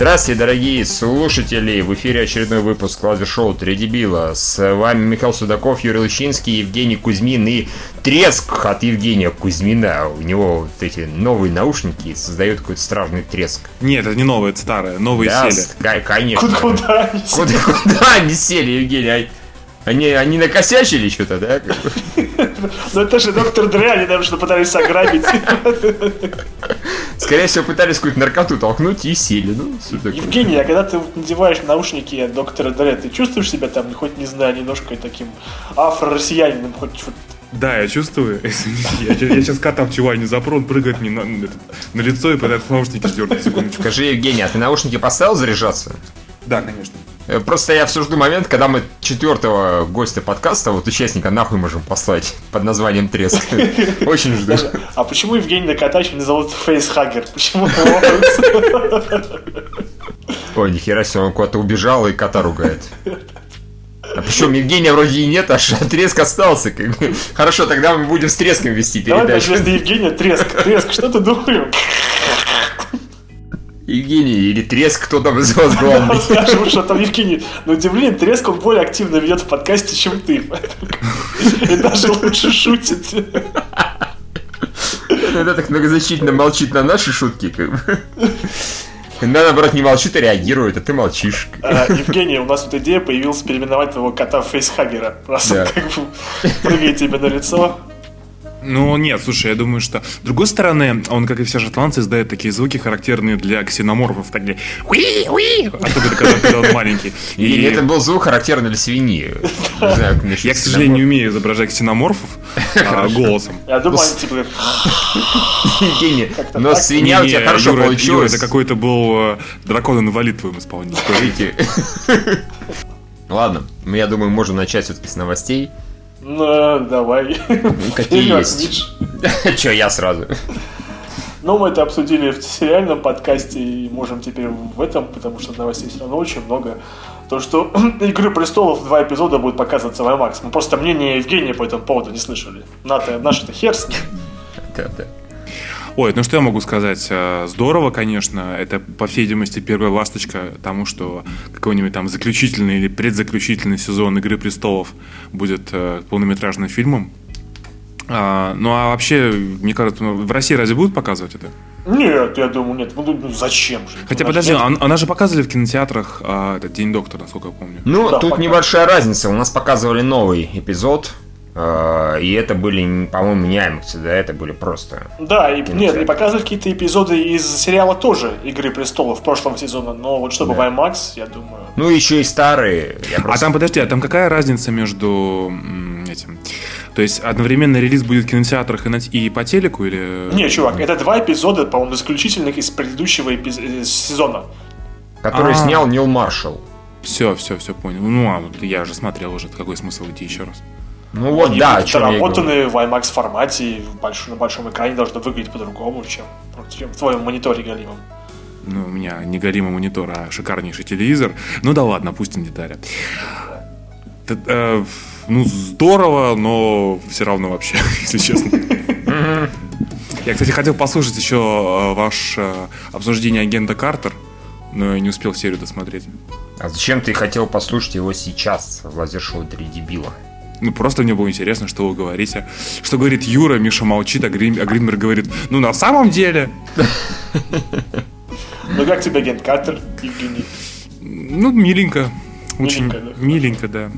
Здравствуйте, дорогие слушатели! В эфире очередной выпуск лазер-шоу «Три дебила». С вами Михаил Судаков, Юрий Лучинский, Евгений Кузьмин и треск от Евгения Кузьмина. У него вот эти новые наушники создают какой-то страшный треск. Нет, это не новые, это старые. Новые да, сели. с- конечно. Куда они Куда, куда они сели, Евгений? Ай, Они, они накосячили что-то, да? Ну это же доктор Дре, они нам что пытались ограбить. Скорее всего, пытались какую-то наркоту толкнуть и сели. Ну, что? Евгений, а когда ты вот надеваешь наушники от доктора Дре, ты чувствуешь себя там, хоть не знаю, немножко таким афро-россиянином, хоть вот Да, я чувствую. Извините, я, сейчас кота в чулане запру, он прыгает мне на, на лицо и пытается наушники сдернуть. Секундочку. Скажи, Евгений, а ты наушники поставил заряжаться? Да, конечно. Э, Просто я все жду момент, когда мы четвертого гостя подкаста, вот участника, нахуй можем послать под названием Треск. Очень жду. А почему Евгений Накатач не зовут Фейсхаггер? Почему? Ой, нихера себе, он куда-то убежал и кота ругает. А причем Евгения вроде и нет, аж треск остался. как бы. Хорошо, тогда мы будем с треском вести Давай передачу. вместо Евгения Треск. Треск, что ты думаешь? Евгений или треск, кто там из вас главный? Скажем, что там Евгений, на удивление, Треск он более активно ведет в подкасте, чем ты. И даже лучше шутит. Иногда так многозначительно молчит на наши шутки. Иногда, наоборот, не молчит, а реагирует, а ты молчишь. А, Евгений, у нас тут идея появилась переименовать твоего кота в фейсхаггера. Раз он как бы прыгает тебе на лицо. Ну, нет, слушай, я думаю, что... С другой стороны, он, как и все шотландцы, издает такие звуки, характерные для ксеноморфов. Такие... «Уи, уи», Особенно, когда, когда он маленький. И И это был звук характерный для свиньи. Знаю, я, к сожалению, не умею изображать ксеноморфов а, голосом. Я думаю, они типа... Евгений, но свинья у тебя Не, хорошо Юра, получилась. Юра, это какой-то был э, дракон-инвалид в твоем исполнении. Ладно, мы, я думаю, можем начать все-таки с новостей. Ну, давай. какие Вперед, есть? Че, я сразу. Ну, мы это обсудили в сериальном подкасте и можем теперь в этом, потому что новостей все равно очень много. То, что «Игры престолов» два эпизода будут показываться в IMAX. Мы просто мнение Евгения по этому поводу не слышали. На-то- Наш-то хер с ним. Да, да. Ой, ну что я могу сказать? Э, Здорово, конечно. Это, по всей видимости, первая ласточка тому, что какой-нибудь там заключительный или предзаключительный сезон «Игры престолов» будет э, полнометражным фильмом. А, ну а вообще, мне кажется, ну, в России разве будут показывать это? Нет, я думаю, нет. Ну, ну, зачем же? Хотя, подожди, нет. а- она же показывали в кинотеатрах а, этот День доктора, насколько я помню. Ну, Да, тут пока. небольшая разница. У нас показывали новый эпизод. Э, И это были, по-моему, не IMAX, да, это были просто... Да, и, нет, и показывали какие-то эпизоды из сериала тоже «Игры престолов» прошлого сезона, но вот чтобы Да. в IMAX, я думаю... Ну, еще и старые. А просто- там, подожди, а там какая разница между этим? То есть одновременно релиз будет в кинотеатрах и, на- и по телеку или... Не, чувак, это два эпизода, по-моему, заключительных из предыдущего эпиз- э, сезона. Который А. снял Нил Маршалл. Все, все, все понял. Ну, а, вот я же смотрел уже, какой смысл идти еще раз? Ну вот, Они да, о чем доработаны в IMAX формате, и в больш- на большом экране должно выглядеть по-другому, чем, чем в твоем мониторе голимом. Ну, у меня не горимый монитор, а шикарнейший телевизор. Ну да ладно, пусть не детали. Т- э, ну, здорово, но все равно вообще, если честно. Я, кстати, хотел послушать еще э, ваше э, обсуждение агента Картер, но я не успел серию досмотреть. А зачем ты хотел послушать его сейчас в лазер-шоу «Три дебила»? Ну, просто мне было интересно, что вы говорите. Что говорит Юра, Миша молчит, а, Грин, а Гринберг говорит, ну, на самом деле... Ну как тебе агент Картер, Евгений? Ну, миленько. Очень Миленько, да.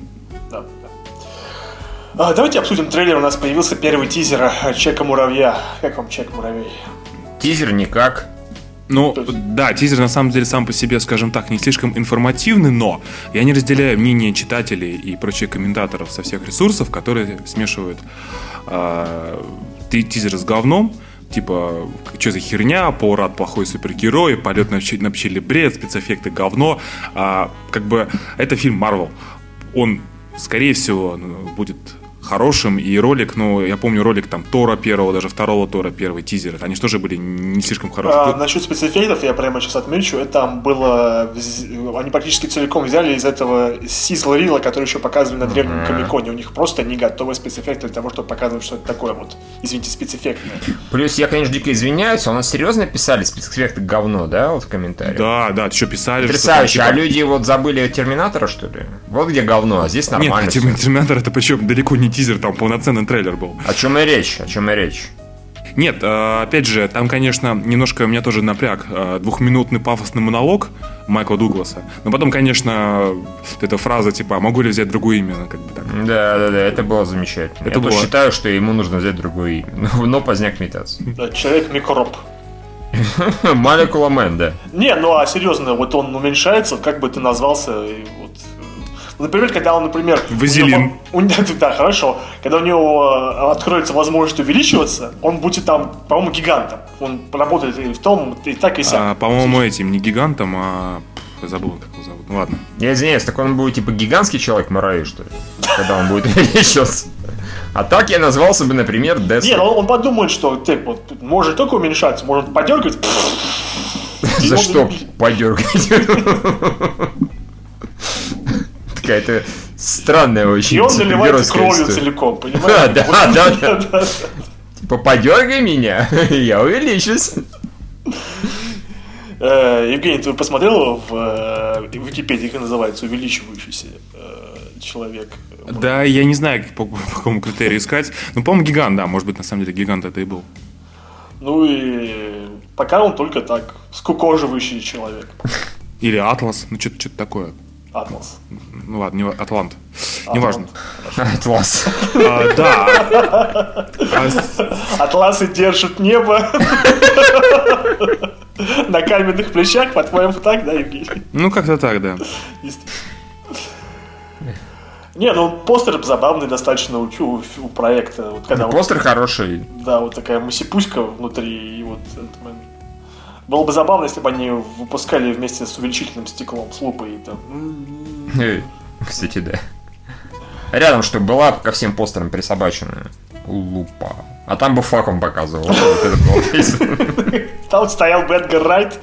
А, давайте обсудим трейлер. У нас появился первый тизер Чека Муравья. Как вам Чек Муравей? Тизер никак. Ну, да, тизер на самом деле сам по себе, скажем так, не слишком информативный, но я не разделяю мнение читателей и прочих комментаторов со всех ресурсов, которые смешивают э, ти- тизер с говном, типа, что за херня, Паурат плохой супергерой, полет на, пчи- на пчеле бред, спецэффекты говно. А, как бы это фильм Марвел. Он, скорее всего, ну, будет хорошим, и ролик, ну, я помню ролик там Тора первого, даже второго Тора, первый тизер, они же тоже были не слишком хорошие. А, насчет спецэффектов я прямо сейчас отмечу, это там было, они практически целиком взяли из этого Сизл Рила, который еще показывали на древнем Комиконе, у них просто не готовы спецэффекты для того, чтобы показывать, что это такое вот, извините, спецэффектное. Плюс я, конечно, дико извиняюсь, а у нас серьезно писали спецэффекты говно, да, вот в комментариях? Да, да, ты что писали? что Потрясающе, а типа- люди вот забыли Терминатора, что ли? Вот где говно, а здесь Нет, нормально. Терми- всё. Терминатор это причем далеко не тизер, там полноценный трейлер был. О чем и речь, о чем и речь. Нет, э, опять же, там, конечно, немножко меня тоже напряг э, двухминутный пафосный монолог Майкла Дугласа. Но потом, конечно, эта фраза типа «А «могу ли взять другое имя?» как бы так. Да, да, да, это было замечательно. Это я было. считаю, что ему нужно взять другое имя. Но, но поздняк метаться. Да, Человек-микроб. Молекула Мэн, да. Не, ну а серьезно, вот он уменьшается, как бы ты назвался, Например, когда он, например... у Вазелин. него- у него- да, хорошо. Когда у него э, откроется возможность увеличиваться, он будет там, по-моему, гигантом. Он работает и в том, и так, и сяк. А, по-моему, этим не гигантом, а... Забыл, как его зовут. Ну ладно. Я извиняюсь, так он будет типа гигантский человек муравей, что ли? Когда он будет увеличиваться. А так я назвался бы, например, Десс. Не, ну он, он подумает, что ты вот, может только уменьшаться, может подергать. За что подергать? Какая-то странная очень И он заливается супергеройская кровью целиком, Да, понимаешь? да, да, да. Типа, подергай меня, я увеличусь. Э, Евгений, ты посмотрел в э, в Википедии, как называется, увеличивающийся э, человек? Да, я не знаю, по, по какому критерию искать. Ну, по-моему, гигант, да. Может быть, на самом деле, гигант это и был. Ну и пока он только так, скукоживающий человек. Или Атлас. Ну, что-то такое. Атлас. Ну ладно, не, Атлант. Неважно. Атлас. А, да. А Атласы держат небо на каменных плечах, по-твоему, так, да, Евгений? ну, как-то так, да. Не, ну постер забавный достаточно у, у- у проекта. Вот когда вот, Постер хороший. да, вот такая мусипуська внутри, и вот Ant-Man. Было бы забавно, если бы они выпускали вместе с увеличительным стеклом, с лупой. И там. Кстати, да. Рядом, чтобы была ко всем постерам присобаченная лупа. А там бы факом показывал. Там стоял бы Эдгар Райт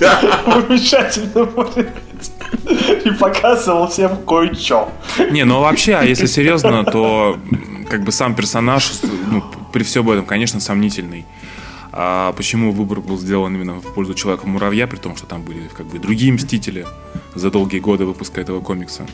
Да. в увеличательном и показывал всем кое-что. Не, ну вообще, а если серьезно, то как бы сам персонаж, ну, при всем этом, конечно, сомнительный. А почему выбор был сделан именно в пользу Человека-муравья, при том, что там были как бы другие Мстители за долгие годы выпуска этого комикса?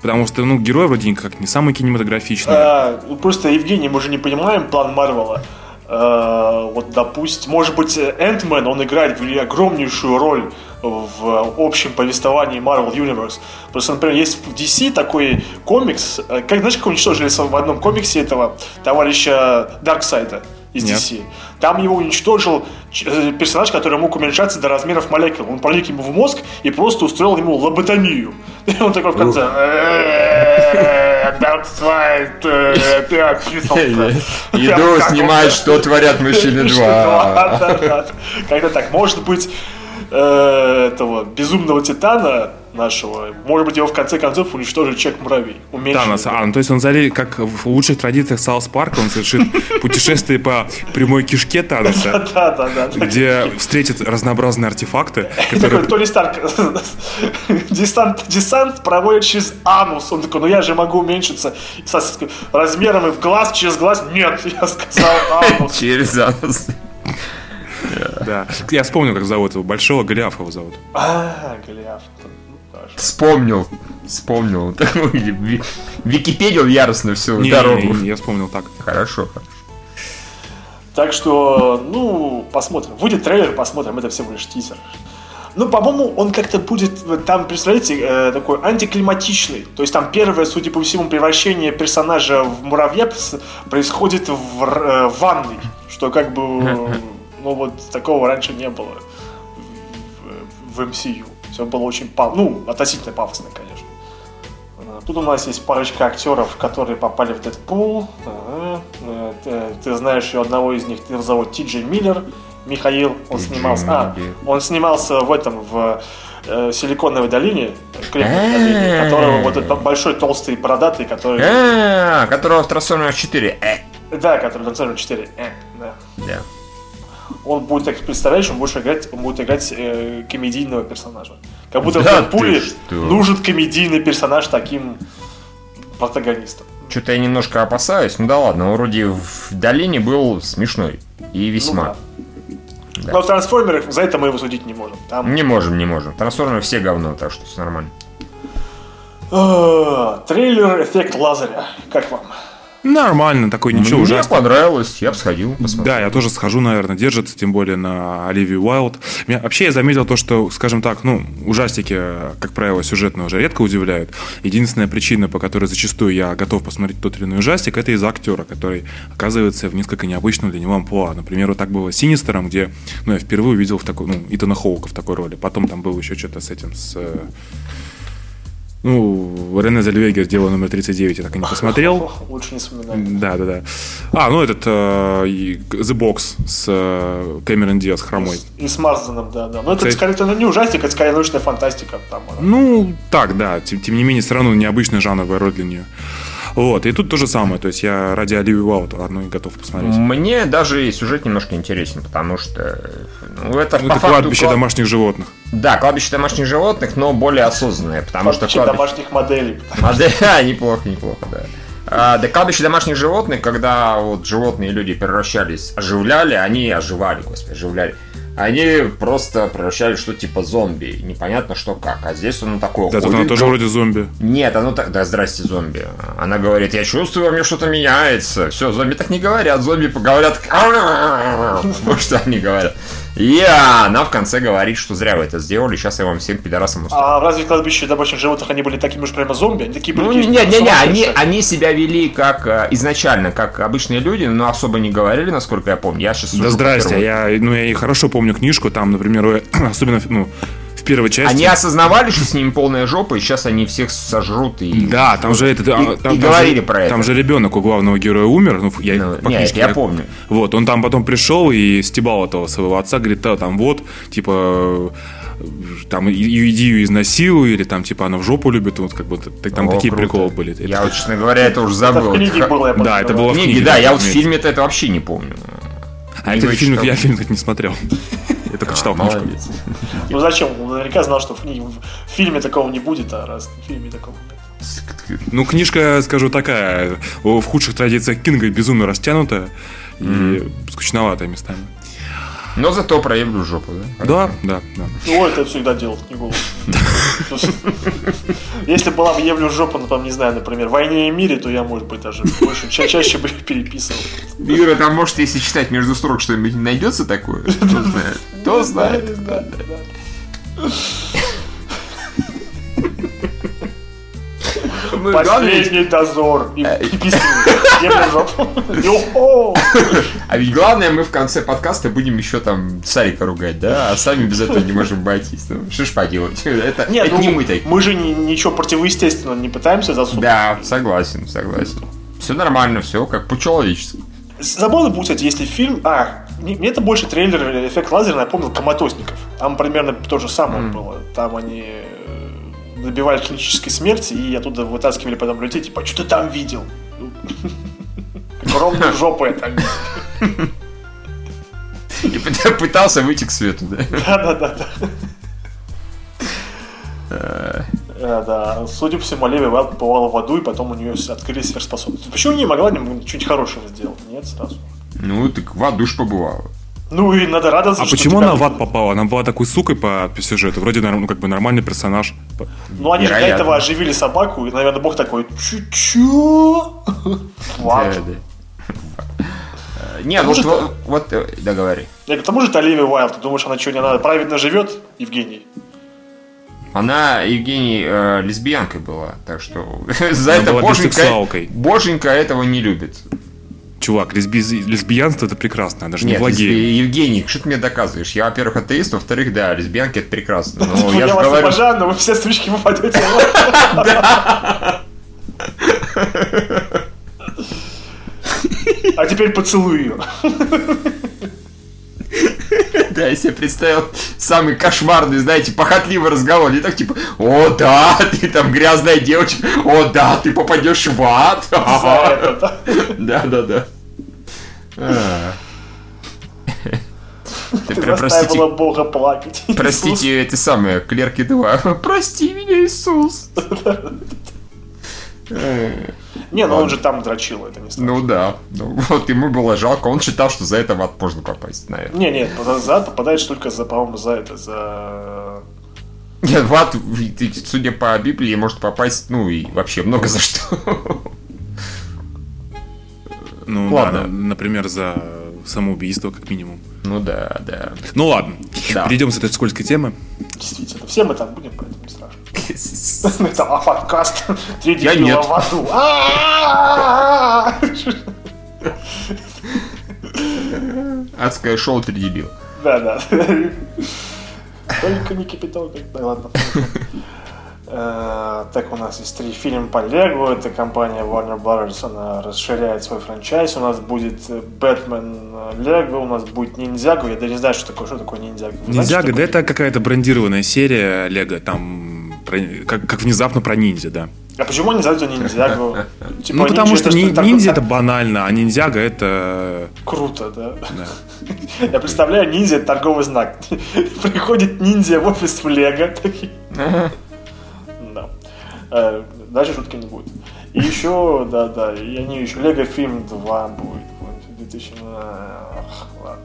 Потому что, ну, герой вроде как не самый кинематографичный. А, ну, просто, Евгений, мы же не понимаем план Марвела. А, вот, допустим, может быть, Энтмен, он играет огромнейшую роль в общем повествовании Marvel Universe. Просто, например, есть в DC такой комикс, э, как, знаешь, как уничтожили в одном комиксе этого товарища Дарксайда из Нет. DC. Там его уничтожил э, персонаж, который мог уменьшаться до размеров молекул. Он проник ему в мозг и просто устроил ему лоботомию. И он такой в конце... «Э, Дарксайд, э, ты описался». Иду снимать, что творят мужчины Что 2. два, да, да. Как-то так. Может быть, э, этого безумного титана нашего, может быть, его в конце концов уничтожит Человек-муравей. Уменьшенный. Танос. А, ну то есть он залез, как в лучших традициях Саус Парка, он совершит путешествие по прямой кишке Таноса, Да, да, да. где встретит разнообразные артефакты, Такой которые... Тони Старк, десант, десант проводит через анус. Он такой, ну я же могу уменьшиться размером и в глаз, через глаз. Нет, я сказал анус. Через анус. Да. Я вспомнил, как зовут его. Большого Голиаф его зовут. А, Голиаф. Хорошо. Вспомнил. Вспомнил. Википедию яростно всю Не, дорогу. не, не, я вспомнил так. Хорошо. Так что, ну, посмотрим. Выйдет трейлер, посмотрим. Это всего лишь тизер. Ну, по-моему, он как-то будет, там, представляете, э, такой антиклиматичный. То есть там первое, судя по всему, превращение персонажа в муравья происходит в, э, в ванной. Что как бы, ну вот, такого раньше не было в, в MCU. Все было очень, паф- ну, относительно пафосно, конечно. Э, Тут у нас есть парочка актеров, которые попали в Дэдпул. Ага. Э, Ты, ты знаешь и одного из них, его зовут Ти Джей Миллер. Михаил, он Ти.Джей снимался. А, он снимался в этом, в э, Силиконовой долине, долине, которого вот этот большой, толстый, бородатый, который... А, которого в Трансформерах 4. Э, Да, который в Transformers 4. э, да. Да. Он будет, так представляешь, он будет играть, он будет играть э, комедийного персонажа. Как будто Да в что? нужен комедийный персонаж таким протагонистом. Что-то я немножко опасаюсь. Ну да ладно, он вроде в долине был смешной. И весьма. Ну, да. Но в трансформерах за это мы его судить не можем. Там Не можем, не можем. Трансформеры все говно, так что все нормально. э, трейлер эффект Лазаря. Как вам? Нормально, такой ничего Мне ужасного. понравилось, я бы сходил, посмотрел. Да, я тоже схожу, наверное, держится, тем более на Оливию Уайлд. Меня, вообще я заметил то, что, скажем так, ну, ужастики, как правило, сюжетно уже редко удивляют. Единственная причина, по которой зачастую я готов посмотреть тот или иной ужастик, это из-за актера, который оказывается в несколько необычном для него амплуа. Например, вот так было с Синистером, где, ну, я впервые увидел в такой, ну, Итана Хоука в такой роли. Потом там было еще что-то с этим, с... Ну, Рене Зельвегер, дело номер 39, я так и не посмотрел. Лучше не вспоминать. Да, да, да. А, ну этот э, The Box с э, Кэмерон Диас хромой. И с Марсденом, да, да. Но это Кстати- скорее это не ужастик, это скорее научная фантастика. Там, она. Ну, так, да. Тем, тем не менее, все равно необычная жанровая роль для нее. Вот, и тут то же самое. То есть я ради Оливии Уайлд одной готов посмотреть. Мне даже и сюжет немножко интересен, потому что ну, это Ну, по это факту кладбище кла- домашних животных. Да, кладбище домашних животных, но более осознанное, потому что Кладбище кладбище... домашних моделей. Модель, а, неплохо, неплохо, да. А, да, кладбище домашних животных, когда вот животные и люди превращались, оживляли, они оживали, господи, оживляли. Они просто превращались в что типа зомби. Непонятно что как. А здесь он такой Да, тут она тоже вроде зомби. Нет, оно так... Да, здрасте, зомби. Она говорит, я чувствую, во мне что-то меняется. Все, зомби так не говорят. Зомби говорят... Вот что они говорят. И она в конце говорит, что зря вы это сделали, сейчас я вам всем пидорасам устрою. А разве кладбище домашних животных они были такими уж прямо зомби? Они такие были Ну, не-не-не, они, они себя вели как э, изначально, как обычные люди, но особо не говорили, насколько я помню. Я сейчас Да здрасте, я, ну, я и хорошо помню книжку, там, например, особенно ну, в первой части. Они осознавали, что с ними полная жопа, и сейчас они всех сожрут и... Да, там же это, И- а, и там, там говорили же, про это. Там же ребенок у главного героя умер, ну я Ну, по нет, книжке я помню. Вот, он там потом пришел и стебал этого своего отца, говорит, да, там вот, типа, там иди ее изнасилуй, или там типа она в жопу любит, вот как бы там О, такие круто. приколы были. Это- Я вот, честно говоря, это уже Это забыл. в книге было, я Да, это было в книге, да, я вот в фильме-то это вообще не помню. А это фильм, я фильм так не смотрел. Я только читал книжку. Ну зачем? Он наверняка знал, что в, в фильме такого не будет, а раз в фильме такого нет. Ну, книжка, скажу, такая, в худших традициях Кинга безумно растянутая и скучноватая местами. Но зато проявлю жопу, да? Да, да, да. Ну, это всегда делал в книгу. Если была бы Евлю жопа, ну, там, не знаю, например, в «Войне и мире», то я, может быть, даже больше, ча- чаще бы переписывал. Юра, там может, если читать между строк что-нибудь найдется такое? Кто знает? Кто знает? Не знаю, да. Ну, главное, Последний дозор. И Э! А ведь главное, мы в конце подкаста будем еще там Сарика ругать, да? А сами без этого не можем обойтись. Ну, что ж поделать? Это, Нет, это ну, не мы такие. мы же ни- ничего противоестественного не пытаемся засунуть. Да, согласен, согласен. Все нормально, все как по-человечески. Забавно будет, кстати, если фильм... А, мне это больше трейлер «Эффект лазера» напомнил «Коматосников». Там примерно то же самое было. Там они добивали клинической смерти и оттуда вытаскивали потом людей, типа, что ты там видел? Огромную жопу я там видел. И пыт- пытался выйти к свету, да? Да-да-да. Э, Да, судя по всему, Оливия Уайлд побывала в аду, и потом у нее открылись сверхспособности. Почему не могла что-нибудь хорошего сделать? Нет, сразу. Ну, так в аду ж побывала. Ну и надо радоваться, А что почему она в ад попала? Она была такой сукой по, по сюжету. Вроде ну, как бы нормальный персонаж. Ну, они же до Вероятно. этого оживили собаку, и, наверное, бог такой, чу-чу. Вау. Да, да. Э, Не, ну Может, вот, вот, э, да, говори. Я говорю, к тому же это Оливия Уайлд, ты думаешь, она что, не она праведно живет, Евгений? Она, Евгений, э, лесбиянкой была, так что за Она это боженька, боженька этого не любит. Чувак, лесби- лесбиянство это прекрасно, даже не благие. лесби- Евгений, что ты мне доказываешь? Я, во-первых, атеист, во-вторых, да, лесбиянки это прекрасно. Но я вас говорю, обожаю, но вы все стрички попадете. А теперь поцелуй ее. да, я себе представил самый кошмарный, знаете, похотливый разговор. Не так типа, о да, ты там грязная девочка, о да, ты попадешь в ад. Да, да, да. А. Ты заставила Простите, Бога плакать. Простите, это самое, клерки 2. Прости меня, Иисус. Не, ну он же там дрочил, это не страшно. Ну да, ну вот ему было жалко, он считал, что за это в ад можно попасть, наверное. Не, нет, за- ад попадаешь только за, по-моему, за это, за... Нет, в ад, судя по Библии, может попасть, ну и вообще много за что. Ну, Ладно. да, на- например, за самоубийство, как минимум. Ну да, да. Ну ладно, Да. перейдем с этой скользкой темы. Действительно, все мы там будем, поэтому. Это а, подкаст «Три Я дебила нет. в аду». Адское шоу три дебила. Да, да. Только не кипяток. Да ладно. Э, Так, у нас есть три фильма по Лего. Это компания Warner Brothers, она расширяет свой франчайз. У нас будет э, Бэтмен э, Лего, у нас будет Ниндзяго. Я даже не знаю, что такое, что такое Ниндзяго. Ниндзяго, да это какая-то брендированная серия Лего, там про- как, как внезапно про ниндзя, да. А почему они называются Ниндзяго? Типа, ну потому что ни- такой ниндзя это банально, а ниндзяго это... Круто, да? да. Я представляю, ниндзя это торговый знак. Приходит ниндзя в офис в Лего. Да. Э, Дальше шутки не будет. И еще, да, да, и они еще Лего фильм 2 будет. Вот, 2000... Ах, ладно.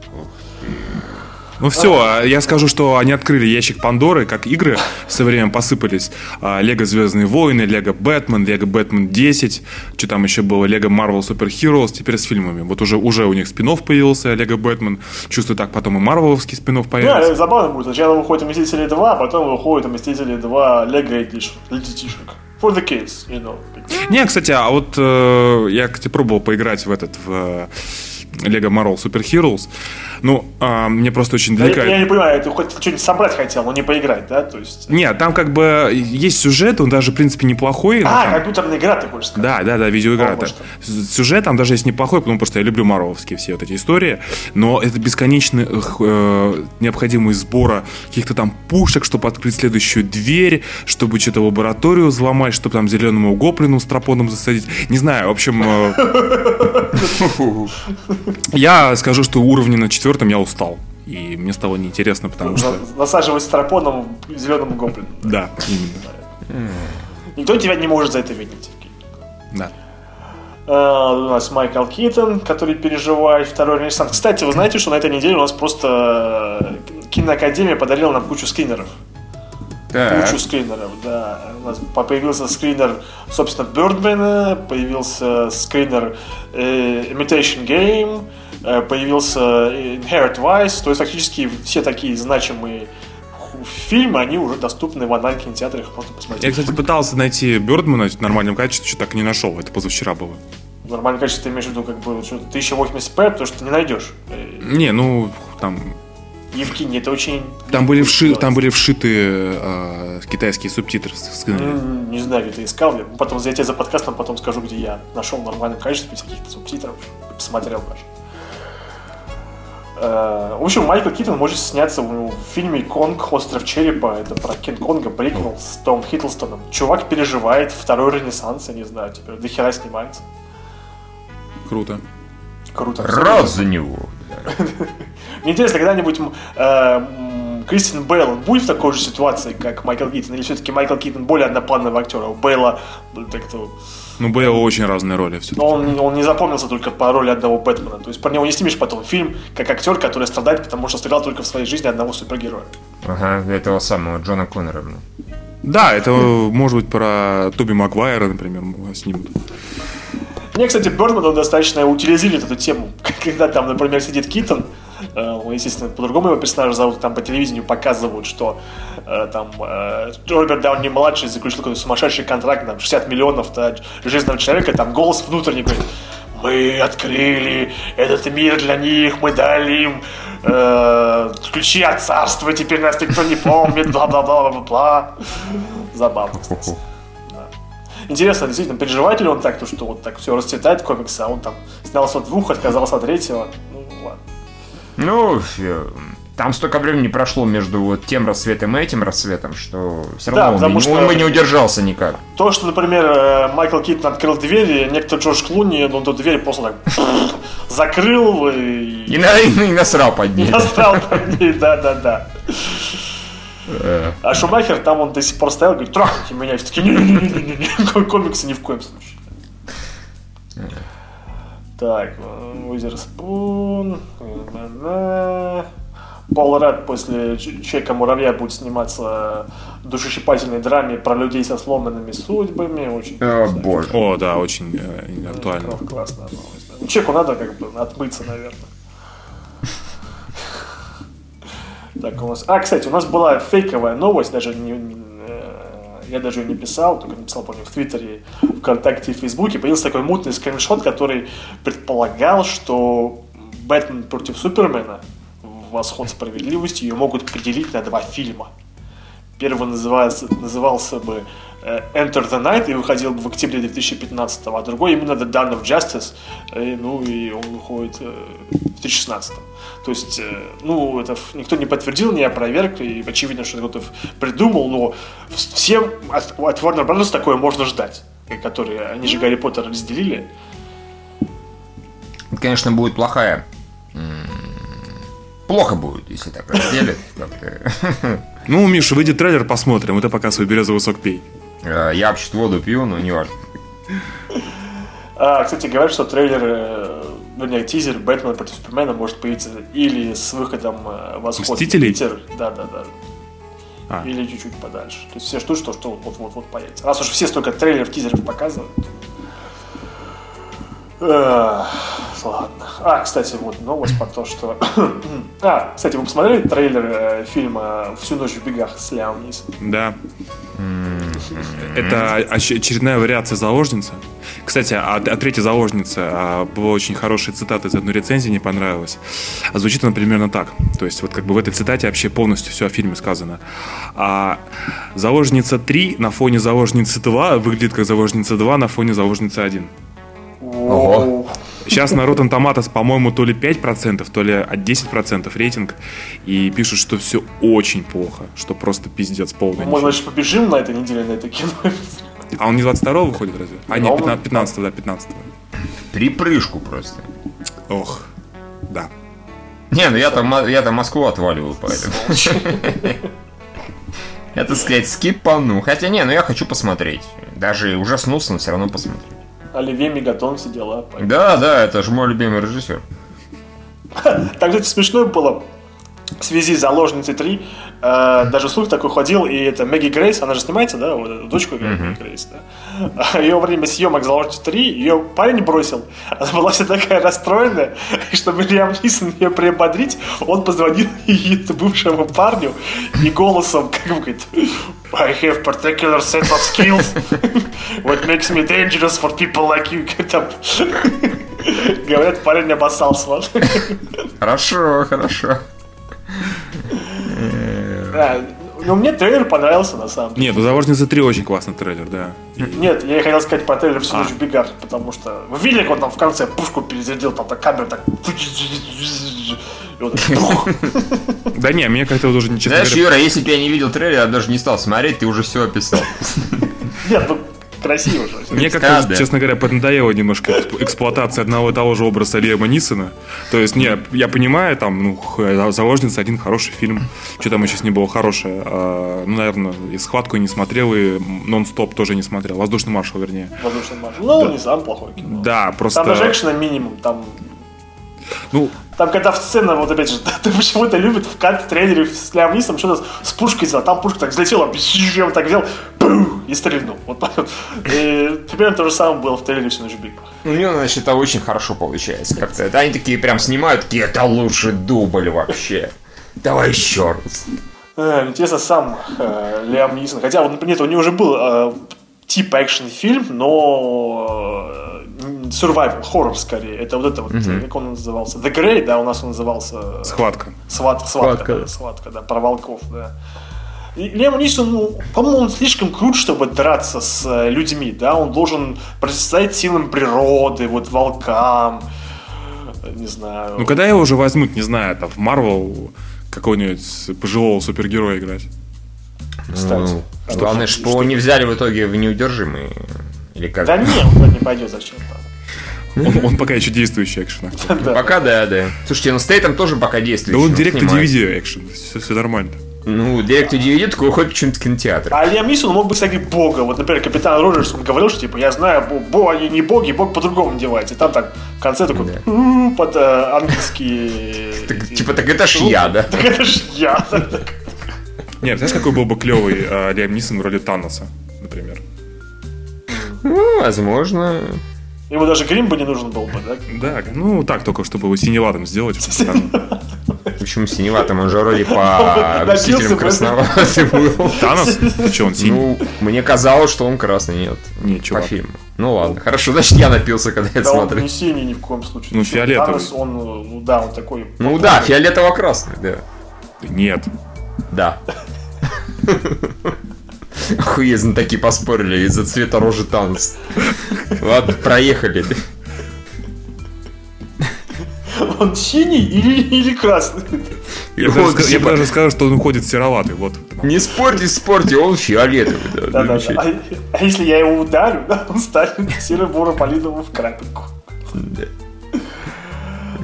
Ну все, я скажу, что они открыли ящик Пандоры, как игры со временем посыпались. А, Лего Звездные войны, Лего Бэтмен, Лего Бэтмен 10, что там еще было, Лего Marvel Super Heroes, теперь с фильмами. Вот уже, уже у них спин появился, Лего Бэтмен. Чувствую, так потом и Марвеловский спин Да, появится. забавно будет. Сначала выходит Мстители 2, а потом выходит Мстители 2 Лего. Детишек. For the kids, you know. Не, кстати, а вот э, я, кстати, пробовал поиграть в этот, в Лего Marvel Super Heroes. Ну, а, мне просто очень Я, далеко... я не понимаю, ты хоть что-нибудь собрать хотел, но не поиграть, да? То есть... Нет, там как бы есть сюжет, он даже, в принципе, неплохой. А, там- компьютерная игра, ты хочешь сказать? Да, да, да, видеоигра. О, Сюжет там даже есть неплохой, потому что я люблю Марвеловские все вот эти истории, но это бесконечный эх, э, необходимость сбора каких-то там пушек, чтобы открыть следующую дверь, чтобы что-то лабораторию взломать, чтобы там зеленому гоблину с тропоном засадить. Не знаю, в общем, э, я скажу, что уровня на четвертом я устал. И мне стало неинтересно, потому что... За- Засаживать стропоном зеленому гоблину. Да, именно. Никто тебя не может за это винить. Да. Э, У нас Майкл Китон, который переживает второй ренессанс. Кстати, вы знаете, что на этой неделе у нас просто э, киноакадемия подарила нам кучу скринеров. Так. Кучу скринеров, да. У нас по- появился скринер, собственно, Бёрдмена, появился скринер э, Imitation Game, э, появился Inherit Vice, то есть фактически все такие значимые фильмы, они уже доступны в онлайн-кинотеатрах, можно Я, посмотреть. кстати, пытался найти Бёрдмана в нормальном качестве, что так и не нашел. Это позавчера было. В нормальном качестве ты имеешь в виду как бы что 1080p, потому что ты не найдешь. Не, ну, там Евгений, это очень... Там были, вши, там были вшиты э, китайские субтитры. с- М, Не знаю, где ты искал. Я потом я тебе за подкастом потом скажу, где я нашел в нормальном качестве, без каких-то субтитров. Посмотрел даже. Э, В общем, Майкл Китон может сняться в в фильме «Конг. Остров черепа». Это про Кинг-Конга, приквел с Том Хиддлстоном. Чувак переживает второй ренессанс, я не знаю, теперь до хера снимается. Круто. Круто. Рад за него. Мне интересно, когда-нибудь э, Кристин Бейл будет в такой же ситуации, как Майкл Китон, или все-таки Майкл Китон более одноплановый актер, а у Бейла ну, так то Ну, Бейла очень разные роли все Но он, он не запомнился только по роли одного Бэтмена. То есть про него не снимешь потом фильм, как актер, который страдает, потому что стрелял только в своей жизни одного супергероя. Ага, этого самого Джона Коннора. Да, это может быть про Тоби Магуайра, например, снимут. Мне, кстати, Бёрдман, он достаточно утилизирует эту тему. Когда там, например, сидит Китон, э, ну, естественно, по-другому его персонажа зовут, там по телевидению показывают, что э, там э, Роберт Дауни младший заключил какой-то сумасшедший контракт, там 60 миллионов да, жизненного человека, там голос внутренний говорит, мы открыли этот мир для них, мы дали им э, ключи от царства, теперь нас никто не помнит, бла-бла-бла-бла-бла. Забавно, кстати. Интересно, действительно, переживает ли он так, то, что вот так все расцветает комиксы, а он там снялся от двух, отказался от третьего. Ну, ладно. Ну, там столько времени прошло между вот тем рассветом и этим рассветом, что все Да, равно он, потому что- он бы не удержался никак. То, что, например, э, Майкл Киттон открыл дверь, и некто Джордж Клуни, он эту дверь просто так закрыл и И, на, и насрал под ней. насрал по ней, да-да-да. Э, А Шумахер там он до сих пор стоял, говорит, трахните меня. И все такие, не-не-не-не-не, комиксы ни в коем случае. Так, Уизерспун. Пол Ред после Ч- Человека Муравья будет сниматься в душещипательной драме про людей со сломанными судьбами. Очень О, боже. О, да, очень э, актуально. класс- Классная новость. да. Ну, Человеку надо как бы отмыться, наверное. Так, у нас... А, кстати, у нас была фейковая новость, даже не, э, я даже ее не писал, только написал, помню, в Твиттере, ВКонтакте и Фейсбуке. Появился такой мутный скриншот, который предполагал, что Бэтмен против Супермена Восход справедливости ее могут поделить на два фильма. Первый называется, назывался бы Enter the Night и выходил в октябре 2015, а другой именно The Dawn of Justice, э, ну и он выходит э, в 2016. То есть, э, ну, это никто не подтвердил, не опроверг, и очевидно, что кто-то придумал, но вс- всем от, от Warner Bros. такое можно ждать, э, которые, они же Гарри Поттера разделили. Это, конечно, будет плохая. Плохо будет, если так разделят. Ну, Миша, выйдет трейлер, посмотрим. Это пока свой березовый сок пей. Э, Я вообще воду пью, но не важно. А, кстати, говорят, что трейлер, э, вернее, тизер Бэтмена против Супермена может появиться или с выходом э, Восход Мстителей? Питер, да, да, да. А. Или чуть-чуть подальше. То есть все ждут, что, что вот-вот-вот появится. Раз уж все столько трейлеров, тизеров показывают. Эх, Ладно. А, кстати, вот новость про то, что... а, кстати, вы посмотрели трейлер э, фильма «Всю ночь в бегах» с Леом Нисом? Да. Это оч- очередная вариация заложницы. Кстати, а, а третья заложница а, была очень хорошая цитата из одной рецензии, не понравилась. А звучит она примерно так. То есть, вот как бы в этой цитате вообще полностью все о фильме сказано. А заложница 3 на фоне заложницы 2 выглядит как заложница 2 на фоне заложницы 1. Ого. Сейчас на Rotten Tomatoes, по-моему, то ли 5%, то ли от 10% рейтинг. И пишут, что все очень плохо. Что просто пиздец полный. Может, значит, побежим на этой неделе на это кино? А он не 22 выходит разве? А, нет, Ну, 15, 15 да, 15 Припрыжку просто. Ох, да. Не, ну я-то, Мо- я-то Москву отваливаю, поэтому. Я, так сказать, скипану. Хотя не, ну я хочу посмотреть. Даже ужаснулся, но все равно посмотреть. Оливье Мегатон все дела. Да, да, это же мой любимый режиссер. Там, кстати, смешно было в связи с «Заложницей 3». э, даже слух такой ходил, и это Мэгги Грейс, она же снимается, да, вот эту дочку играет Мэгги Грейс, да. Ее во время съемок «Заложницы 3» ее парень бросил. Она была вся такая расстроенная, и чтобы Лиам Нисон ее приободрить, он позвонил ей, бывшему парню, и голосом, как бы говорит, I have particular set of skills what makes me dangerous for people like you. Говорят, парень обоссался. Хорошо, хорошо. Да, ну мне трейлер понравился на самом деле. Нет, у «Заложницы 3» очень классный трейлер, да. Нет, я хотел сказать про трейлер всю А. ночь в бегах, потому что вы видели, как он там в конце пушку перезарядил, там так камера так... Да не, мне как-то уже, честно Знаешь, Юра, если бы я не видел трейлер, я даже не стал смотреть, ты уже все описал. Нет, ну красиво же. Мне как-то, Да, да. честно говоря, поднадоела немножко эксп- эксплуатация одного и того же образа Лиама Нисона. То есть, не, я понимаю, там, ну, «Заложница» один хороший фильм. Что там еще с ним было хорошее? А, ну, наверное, и «Схватку» не смотрел, и «Нон-стоп» тоже не смотрел. «Воздушный маршал», вернее. Воздушный марш. Ну, не сам плохой кино. Да, просто... Там даже экшена минимум, там... Ну, Там, когда в сцена, вот опять же, ты почему-то любит в кадре трейлере с Лиам Нисом что-то с пушкой сделал. Там пушка так взлетела, я вот так взял, пу, и стрельнул. Вот. И примерно то же самое было в трейлере «Всю ночь в бегах». У него, значит, это очень хорошо получается. Как-то это они такие прям снимают, такие, это лучший дубль вообще. Давай еще раз. Э, Интересно, сам э, Лиам Нисон. Хотя, вот, нет, у него уже был э, типа экшн-фильм, но э, survival, хоррор скорее. Это вот это вот, как он назывался? The Grey, да, у нас он назывался... «Схватка». Сват, схватка, Схватка. да, схватка, да, про волков, да. Лиам Нисон, ну, по-моему, он слишком крут, чтобы драться с э, людьми, да, он должен противостоять силам природы, вот волкам, э, не знаю. Ну, когда его уже возьмут, не знаю, там, в Марвел, какого-нибудь пожилого супергероя играть. Кстати. Ну, главное, что его не взяли в итоге в неудержимые. Или как? Да не, он не пойдет, зачем там. Он, он пока еще действующий экшен актер. Да. Пока да, да. Слушайте, ну Стейтем тоже пока Да действует. он директор DVD экшен, все, все нормально. Ну, директор DVD такой уходит почему-то кинотеатр. А Лиам Нисон мог бы стать бога. Вот, например, капитан Роджерс, он говорил, что, типа, я знаю, бо, бо- они не боги, бог по-другому надевается. И там так, в конце такой, Да. Под э, английские... Типа, так это ж я, да? Так это ж я. Не, знаешь, какой был бы клевый э, Лиам Нисон в роли Таноса, например? Ну, возможно. Ему даже грим бы не нужен был бы, да? Да, ну так, только чтобы его синеватым сделать. Почему синеватым? Он же вроде по Мстителям красноватый был. Танос? Что, он синий? Ну, мне казалось, что он красный, нет. Не, По чувак. фильму. Ну ладно, хорошо, значит я напился, когда я Да он не синий ни в коем случае. Ну, фиолетовый. Танос, он, ну да, он такой... Ну да, фиолетово-красный, да. Нет. Да. Охуенно такие поспорили из-за цвета рожи Танос. Ладно, проехали. Он синий или, или красный? Я даже ска- я бы даже сказал, что он уходит сероватый. Вот. Не спорьте, спорьте, он фиолетовый, да, Да, да, да. А, а если я его ударю, да, он станет серо-буро-малиновым в крапинку. Да.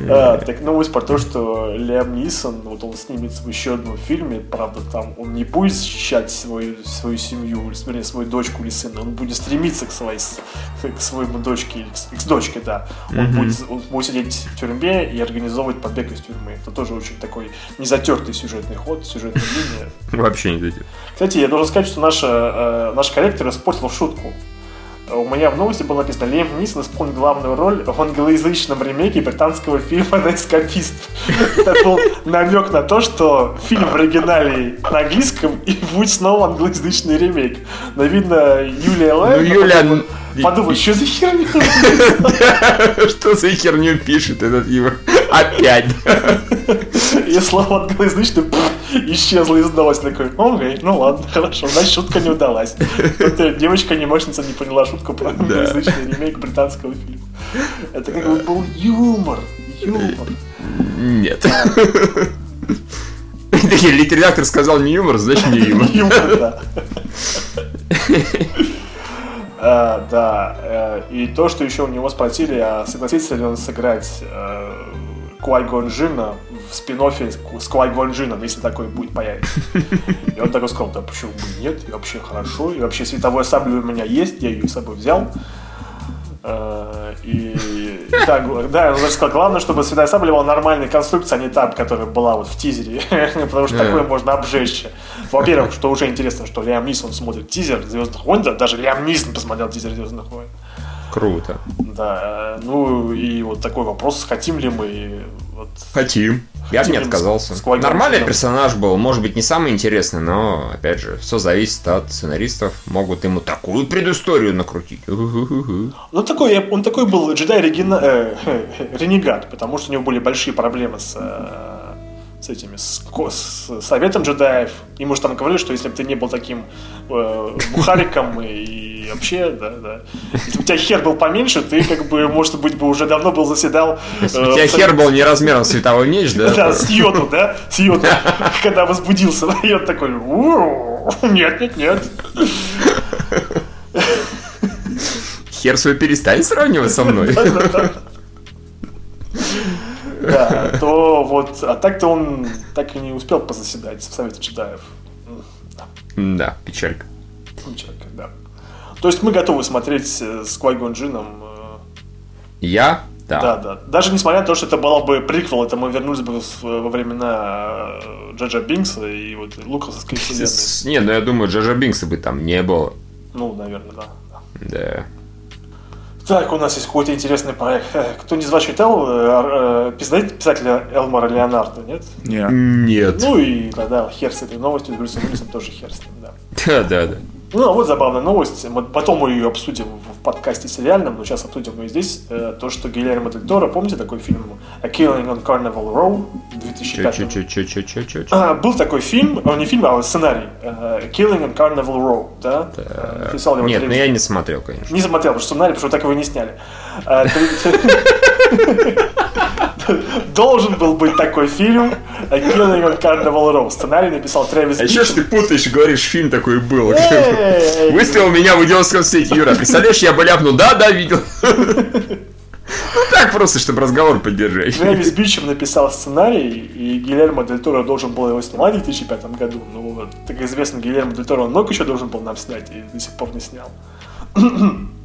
А, так новость про то, что Лиам Нисон, вот он снимется в еще одном фильме, правда, там он не будет защищать свою, свою семью, или, вернее, свою дочку или сына, он будет стремиться к своей, к своему дочке, или к, к дочке, да. Он, будет, он будет сидеть в тюрьме и организовывать побег из тюрьмы. Это тоже очень такой незатертый сюжетный ход, сюжетная линия. Вообще не дойдет. Кстати, я должен сказать, что наша, э, наш корректор испортил шутку. У меня в новости было написано, Лем Нисон исполнил главную роль в англоязычном ремейке британского фильма «На эскапист». Это был намек на то, что фильм в оригинале на английском и будет снова англоязычный ремейк. Но видно, Юлия Лайв... Ну, Юля... Подумай, что за херня? Что за херню пишет этот его? Опять. И слово англоязычный пф, исчезло из новости. Такой, окей, ну ладно, хорошо, значит шутка не удалась. Э, Девочка-анимошница не поняла шутку про англоязычный ремейк британского фильма. Это как бы был юмор. Юмор. Нет. Такие, редактор сказал не юмор, значит не юмор. Юмор, да. А, Да, э, и то, что еще у него спросили, а согласится ли он сыграть э, Куай Джина в спин с Куай Джином, если такой будет появиться. И он такой сказал, да почему бы нет, и вообще хорошо, и вообще световая сабля у меня есть, я ее с собой взял. Э, И так, да, он даже сказал, главное, чтобы световая сабля была нормальной конструкции, а не та, которая была вот в тизере, потому что такое можно обжечь. Во-первых, что уже интересно, что Лиам Нисон смотрит тизер Звездных войн, да, даже Лиам Нисон посмотрел тизер Звездных войн. Круто. Да, э, ну и вот такой вопрос, хотим ли мы вот, Хотим. Я бы не Хотим отказался. с- с Квай-Ганом. Нормальный персонаж был, может быть, не самый интересный, но, опять же, все зависит от сценаристов. Могут ему такую предысторию накрутить. Ну, такой, он такой был джедай регина- э, ренегат, потому что у него были большие проблемы с, э, с этими, с, с советом джедаев. Ему же там говорили, что если бы ты не был таким э, бухариком и вообще, да, да. Если бы у тебя хер был поменьше, ты, как бы, может быть, бы уже давно был заседал... Если э, у тебя хер был не размером световой меч, да? Да, с йоду, да? С йоду. Когда возбудился, йод такой, «У-у-у, нет, нет, нет. Хер свой перестань сравнивать со мной. Да, то вот, а так-то он так и не успел позаседать в Совете джедаев. Да, печалька. Печалька, да. То есть мы готовы смотреть э, с Квайгон Джином. э, Я? Да, Да. да. Даже несмотря на то, что это было бы приквел, это мы вернулись бы во времена э, Джаджа Бинкса и вот Лукасовской вселенной. С- Не, ну я думаю, Джаджа Бинкса бы там не было. Ну, наверное, да. да. Так, у нас есть какой-то интересный проект. Э, Кто не знает, читал, э, э, знаете писателя Элмара Леонардо, нет? Не. Нет. Ну и тогда хер с этой новостью, с Брюсом Уиллисом тоже хер с ним, да. Да, да, да. Ну, а вот забавная новость. Мы потом мы ее обсудим в подкасте сериальном, но сейчас обсудим ее здесь. Э, То, что Гильермо Дель Торо, помните такой фильм «A Killing on Carnival Row» 2005 Чё, чё, чё, чё, чё, чё, чё? А, был такой фильм, а, не фильм, а сценарий. э, «Killing on Carnival Row», да? Э, Написал его Нет, ну телевизор. я не смотрел, конечно. Не смотрел, потому что сценарий, потому что так его не сняли. Должен был быть такой фильм Killing on Carnival Row. Сценарий написал Трэвис А еще ж ты путаешь и говоришь, фильм такой был. Выставил меня в идиотском свете, Юра. Представляешь, я бы ляпнул, да, да, видел. Ну так просто, чтобы разговор поддержать. Трэвис Бичем написал сценарий, и Гильермо Дель Торо должен был его снимать в 2005 году. Ну, как известно, Гильермо Дель Торо он много еще должен был нам снять, и до сих пор не снял.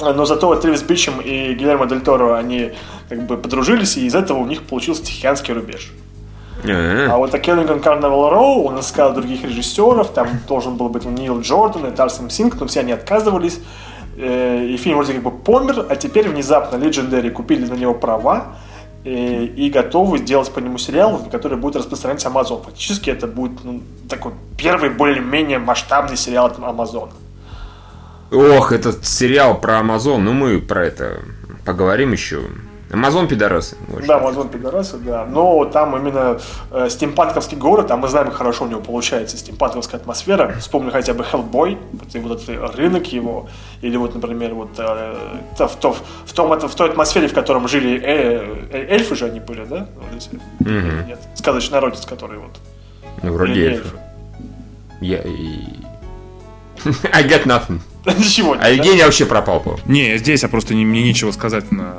Но зато вот Трэвис Бичем и Гильермо Дель Торо, они как бы подружились, и из этого у них получился Тихоокеанский рубеж. А вот о Келлинган Carnival Row он искал других режиссеров, там должен был быть Нил Джордан и Тарсен Синг, но все они отказывались. Э, И фильм вроде как бы помер, а теперь внезапно Legendary купили на него права э, и готовы сделать по нему сериал, который будет распространять Amazon. Фактически это будет ну, такой первый более-менее масштабный сериал от Amazon. Ох, этот сериал про Амазон, ну мы про это поговорим еще. Амазон пидорасы. Да. Amazon пидорасы, да. Но там именно э, стимпанковский город, а мы знаем, хорошо у него получается стимпанковская атмосфера. Вспомню хотя бы Hellboy, вот, и вот этот рынок его, или вот, например, вот э, то- в, то- в том, это- в той атмосфере, в котором жили э, э, эльфы же они были, да? Вот эти? Или Нет, сказочный народец, который вот. Ну, вроде Или эльфы. Я. I got nothing. Ничего А не Евгений вообще пропал, по Не, я здесь, а просто не, мне нечего сказать на...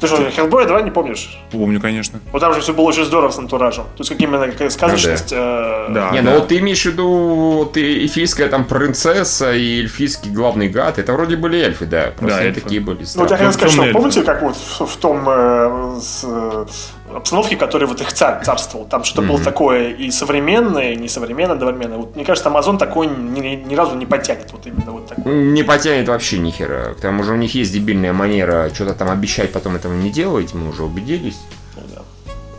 Ты что, Hellboy 2 не помнишь? Помню, конечно. Вот там же все было очень здорово с антуражем. То есть, как именно какая сказочность. э, Да. Не, ну вот ты имеешь в виду вот и эльфийская там принцесса и эльфийский главный гад. Это вроде были эльфы, да. Просто Да, эльфы. такие были. Ну, вот я хотел сказать, что помните, как вот в, в том э, с, э, обстановке, в которой вот их царь царствовал, там что-то было такое и современное, и несовременное одновременно. Вот, мне кажется, Amazon такой ни, ни разу не потянет, вот именно вот такой. Не потянет вообще ни хера. К тому же у них есть дебильная манера что-то там обещать, потом этого не делать. Мы уже убедились. Ну, да.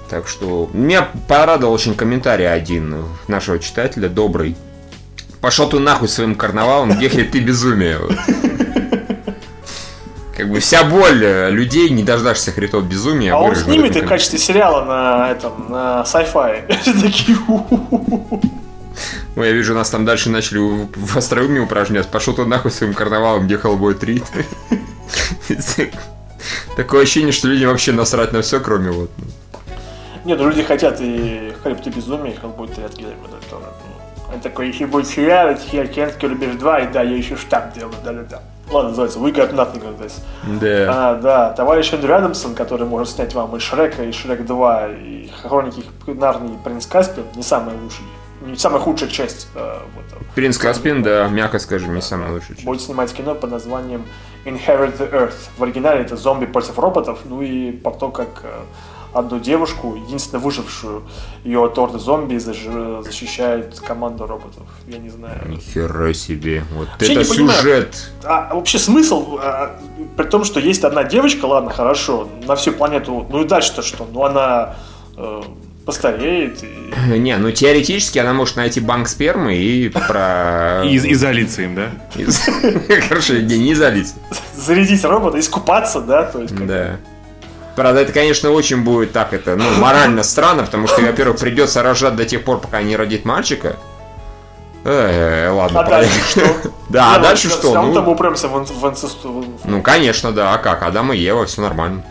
Так что меня порадовал очень комментарий один нашего читателя, добрый. Пошел ты нахуй своим карнавалом, где ты безумие. Как бы вся боль э, людей, не дождашься хритов безумия. А он снимет их в качестве сериала на этом, на sci-fi. Такие. Ой, я вижу, нас там дальше начали в остроумие упражняться. Пошел ты нахуй своим карнавалом, где Hellboy 3. Такое ощущение, что людям вообще насрать на все, кроме вот. ну, Нет, ну, люди хотят и Хребты безумия, и Hellboy 3 от Дель Торо. Ну, Он такой, если будет сериал, это Тихоокеанский рубеж 2, и да, я еще штаб делаю, да-да-да. Ладно, называется We Got Nothing on This. Да. А, да, товарищ Эндрю Адамсон, который может снять вам и Шрека, и Шрек 2, и Хроники Нарнии, Принц Каспиан, не самая лучшая, не самая худшая часть э, вот, э, Принц Каспин, да, мягко скажем, не самый лучший. будет снимать кино под названием Inherit the Earth. В оригинале это зомби против роботов, ну и про то, как э, одну девушку, единственно выжившую ее от орды зомби, защищает команду роботов. Я не знаю. Нихера себе. Вот Вообще это не понимаю. сюжет. А вообще смысл, а, при том, что есть одна девочка, ладно, хорошо, на всю планету, ну и дальше-то что? Ну она э, постареет и... Не, ну теоретически она может найти банк спермы и про... И, и залиться им, да? Хорошо, не залить. зарядить робота, искупаться, да, то есть как- Да. Правда, это, конечно, очень будет так, это, ну, морально странно, потому что, во-первых, придется рожать до тех пор, пока не родит мальчика. Э, ладно, А дальше что? Да, а Не, дальше ну, что? равно там Ну, упремся в инцесту. ну, конечно, да, а как? Адам и Ева, все нормально.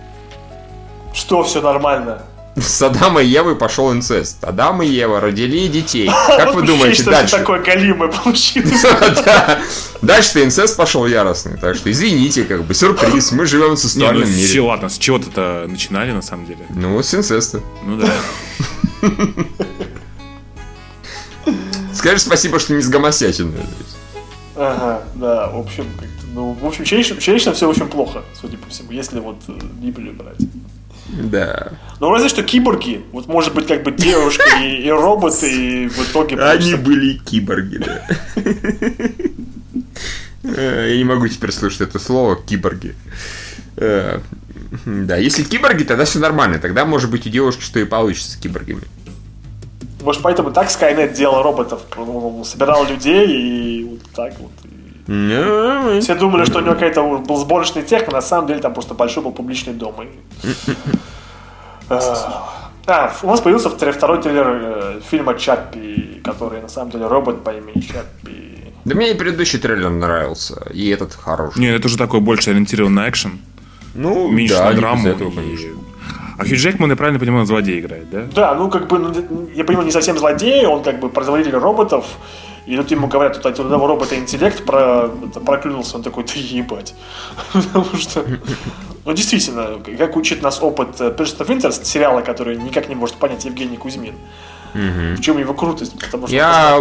Что все нормально? С Адама и Евой пошел инцест. Адам и Ева родили детей. Как вы думаете дальше? такое галимое получилось? Да. Дальше-то инцест пошел яростный. Так что извините, как бы сюрприз. Мы живем в ну сексуальном с мире. чего, ладно, с чего-то начинали, на самом деле. Ну, с инцеста. Ну да. Скажи спасибо, что не с гомосятиной. Ага, да, в общем, ну, в общем, человечно, человечно все очень плохо, судя по всему, если вот э, Библию брать. Да. Ну, разве что киборги, вот может быть, как бы девушка и, и роботы, и в итоге... Они были киборги, да. Э, Я не могу теперь слышать это слово киборги. Э, Да, если киборги, тогда все нормально. Тогда, может быть, у девушки что и получится с киборгами. Может, поэтому так Skynet делал роботов, собирал людей и вот так вот. Ну, Все думали, что у него какой-то был сборочный тех, но на самом деле там просто большой был публичный дом. и- А, у нас появился втор- второй трейлер э, фильма Чаппи, который на самом деле робот по имени Чаппи. Да мне и предыдущий трейлер нравился, и этот хороший. Не, это уже такой больше ориентирован на экшен. Ну, меньше да, на драму. этого, и- конечно. А Хью Джекман, я правильно понимаю, он злодей играет, да? Да, ну как бы, ну, я понимаю, не совсем злодей, он как бы производитель роботов, и тут ему говорят, тут у одного робота интеллект про, это, проклюнулся, он такой, да ебать. Потому что, ну действительно, как учит нас опыт Person of Interest, сериала, который никак не может понять Евгений Кузьмин. В чем его крутость? Потому что Я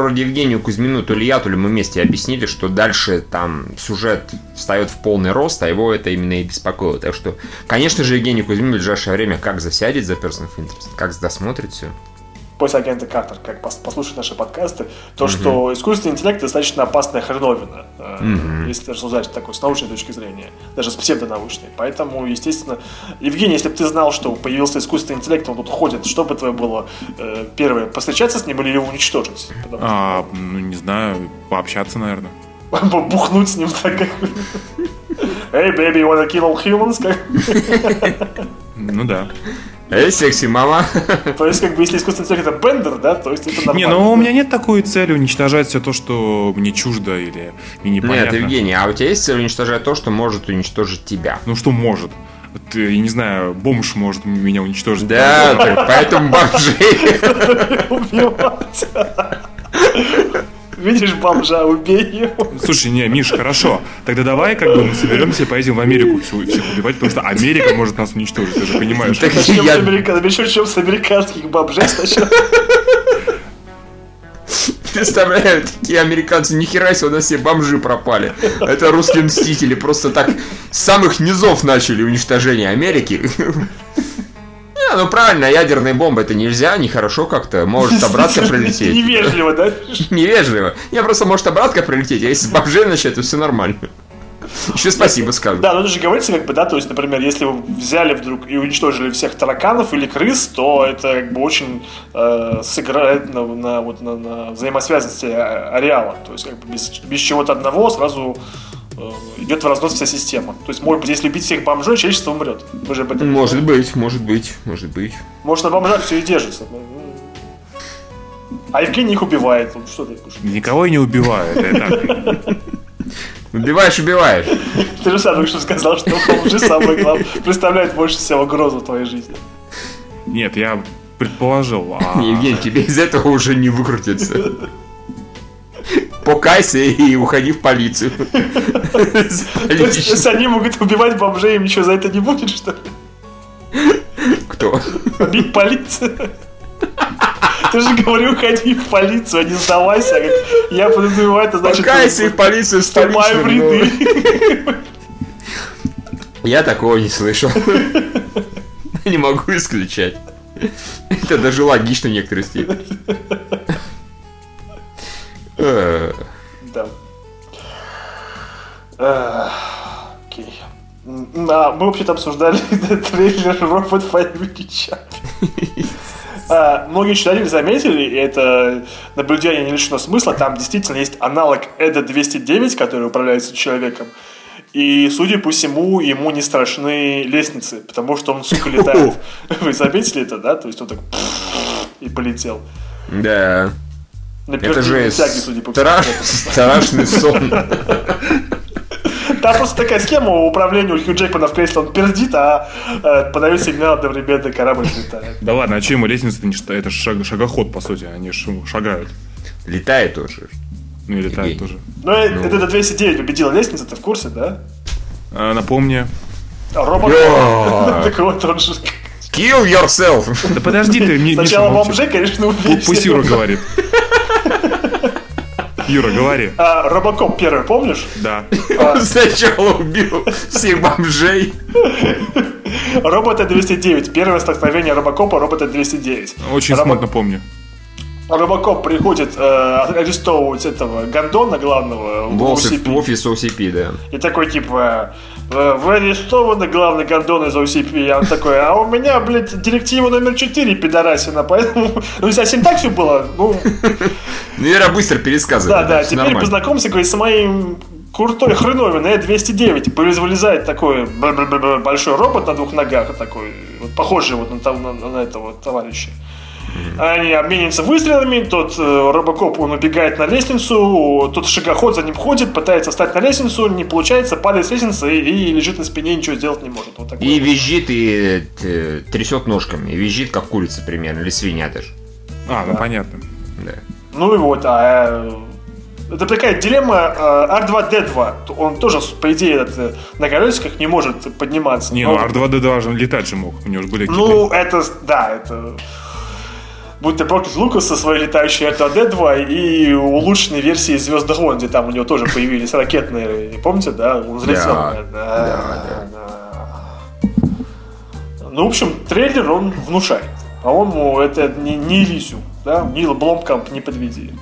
вроде Евгению Кузьмину, то ли я, то ли мы вместе объяснили, что дальше там сюжет встает в полный рост, а его это именно и беспокоило. Так что, конечно же, Евгений Кузьмин в ближайшее время как засядет за Person of Interest, как досмотрит все. После агента Картер, как пос- послушать наши подкасты, то, что искусственный интеллект достаточно опасная хреновина, э, если рассуждать такой с научной точки зрения, даже с псевдонаучной. Поэтому, естественно, Евгений, если бы ты знал, что появился искусственный интеллект, он тут ходит, что бы твое было э, первое, повстречаться с ним или его уничтожить? Потому А, ну, не знаю, пообщаться, наверное. бухнуть с ним так как... Эй, baby, you wanna kill all humans? Ну да. Эй, секси мама. То есть, как бы, если искусственный интеллект это бендер, да, то есть это нормально. Не, ну у меня нет такой цели уничтожать все то, что мне чуждо или мне непонятно. Нет, Евгений, а у тебя есть цель уничтожать то, что может уничтожить тебя? Ну что может? Вот, э, я не знаю, бомж может меня уничтожить. Да, поэтому бомжей. убивать. Видишь бомжа, убей его. Слушай, не, Миш, хорошо. Тогда давай как бы мы соберемся и поедем в Америку всех убивать, потому что Америка может нас уничтожить, ты же понимаешь. Так Начнем я- с, америка... Начнем с американских бомжей сначала. Представляю, такие американцы, нихера себе, у нас все бомжи пропали. Это русские мстители, просто так с самых низов начали уничтожение Америки. Не, ну правильно, ядерные бомбы это нельзя, нехорошо как-то, может обратно прилететь. Невежливо, да? Невежливо. Не, просто может обратно прилететь, а если бомжей начать, то все нормально. Еще спасибо скажу. Да, но это же говорится, как бы, да, то есть, например, если вы взяли вдруг и уничтожили всех тараканов или крыс, то это как бы очень э, сыграет на, на, вот, на, на взаимосвязанности а- ареала. То есть, как бы без, без чего-то одного сразу э, идет в разнос вся система. То есть, может быть, если убить всех бомжей, человечество умрет. Вы же об этом Может быть, может быть, может быть. Может, на бомжах все и держится. А Евгений их убивает. Что ты? Никого я не так. Убиваешь, убиваешь. Ты же сам только что сказал, что бомжи самое главное представляют больше всего угрозу в твоей жизни. Нет, я предположил. а- Евгений, тебе из этого уже не выкрутиться. Покайся и уходи в полицию. То есть, они могут убивать бомжей, им ничего за это не будет, что ли? Кто? Бить полицию? Ты же говорил, ходи в полицию, а не сдавайся. Я подозреваю, это значит... Покайся и в полицию вступаю в столичную. ряды. ну. Я такого не слышал. Не могу исключать. Это даже логично в некоторой степени. Э, Да. Эх, Окей. А, Мы вообще-то обсуждали трейлер робот Чаппи. А, Многие читатели заметили, и это наблюдение не лишено смысла, там действительно есть аналог Эда 209, который управляется человеком. И, судя по всему, ему не страшны лестницы, потому что он, сука, летает. Вы заметили это, да? То есть он так и полетел. Да. На Это же всякий, судя по страш- страшный сон. Там просто такая схема управления у Хью Джекмана в кресле, он пердит, а э, подает сигнал одновременно корабль летает. Да ладно, а что ему лестница не что? Это шаг- шагоход, по сути. Они ну, шагают. Летает тоже. Ну и летают Евгений. тоже. Ну, э, это до 209 победила лестница, ты в курсе, да? А, напомни. А робот... Так вот, он же... Kill yourself! Да подожди ты, Миша, Сначала бомжей, конечно, убили. Пу- Пусть. Юра говорит. Юра, говори. А, Робокоп первый, помнишь? Да. Он сначала убил всех бомжей. Робота 209. Первое столкновение Робокопа робота 209. Очень Робо- смутно помню. Робокоп приходит э, арестовывать этого Гондона главного в В офис- OCP. в офис OCP, да. И такой, типа, «Э, вы арестованы, главный гондон из OCP. А он такой, а у меня, блядь, директива номер 4, пидорасина, поэтому... Ну, так все было. Ну, Ну, Вера быстро пересказывает. да, да, теперь познакомься, говорит, с моим крутой хреновиной Э-209. Вылез- Вылезает такой большой робот на двух ногах, такой, вот похожий вот на, того- на- на этого товарища. Они обмениваются выстрелами, тот э, робокоп, он убегает на лестницу, тот шагоход за ним ходит, пытается встать на лестницу, не получается, падает с лестницы и, и лежит на спине, ничего сделать не может. Вот И визжит, и э, трясет ножками. И визжит, как курица примерно, или свинья даже. А, ну понятно. Да. Ну и вот, а э, это такая дилемма э, R2-D2. Он тоже, по идее, этот, на колесиках не может подниматься. Не, Но- ну R2D2 же он летать же мог. У него же были какие-то... Ну, это, да, это... Будь то проклят Лукас со своей летающей R2-D2 и улучшенной версии Звездных войн, где там у него тоже появились ракетные, помните, да? Он взлетел. Да, да, да. Ну, в общем, трейлер он внушает. По-моему, это не, не Элизиум, да? Нил Бломкамп, не подведи.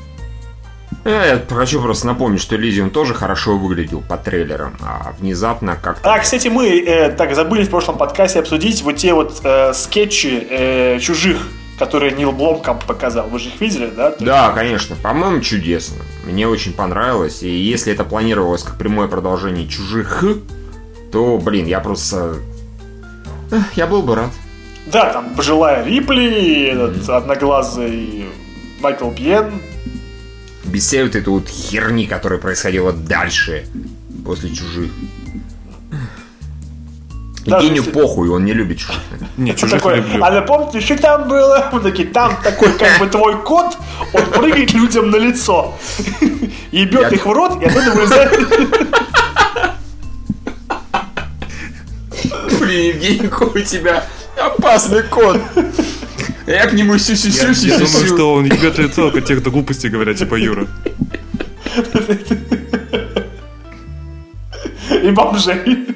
Э, Я хочу просто напомнить, что Лизиум тоже хорошо выглядел по трейлерам, а внезапно как-то... А, кстати, мы э, так забыли в прошлом подкасте обсудить вот те вот э, скетчи э, чужих, которые Нил Бломкамп показал. Вы же их видели, да? Да, конечно, по-моему, чудесно. Мне очень понравилось, и если это планировалось как прямое продолжение чужих, то, блин, я просто... Я был бы рад. Да, там пожилая Рипли, этот одноглазый Майкл Бьен. Без всей вот этой вот херни, которая происходила дальше, после чужих. Даже Евгению если- похуй, он не любит чужих. Не, Он чужих такой, люблю. а напомните, что там было? Мы такие, там такой, как бы твой кот, он прыгает людям на лицо. Ебет их в рот, и оттуда вылезает. Блин, Евгений, какой у тебя опасный кот. Я к нему Я, сю-сю-сю-сю-сю. я думаю, что он ебет лицо, как те, кто глупости говорят, типа Юра. И бомжей.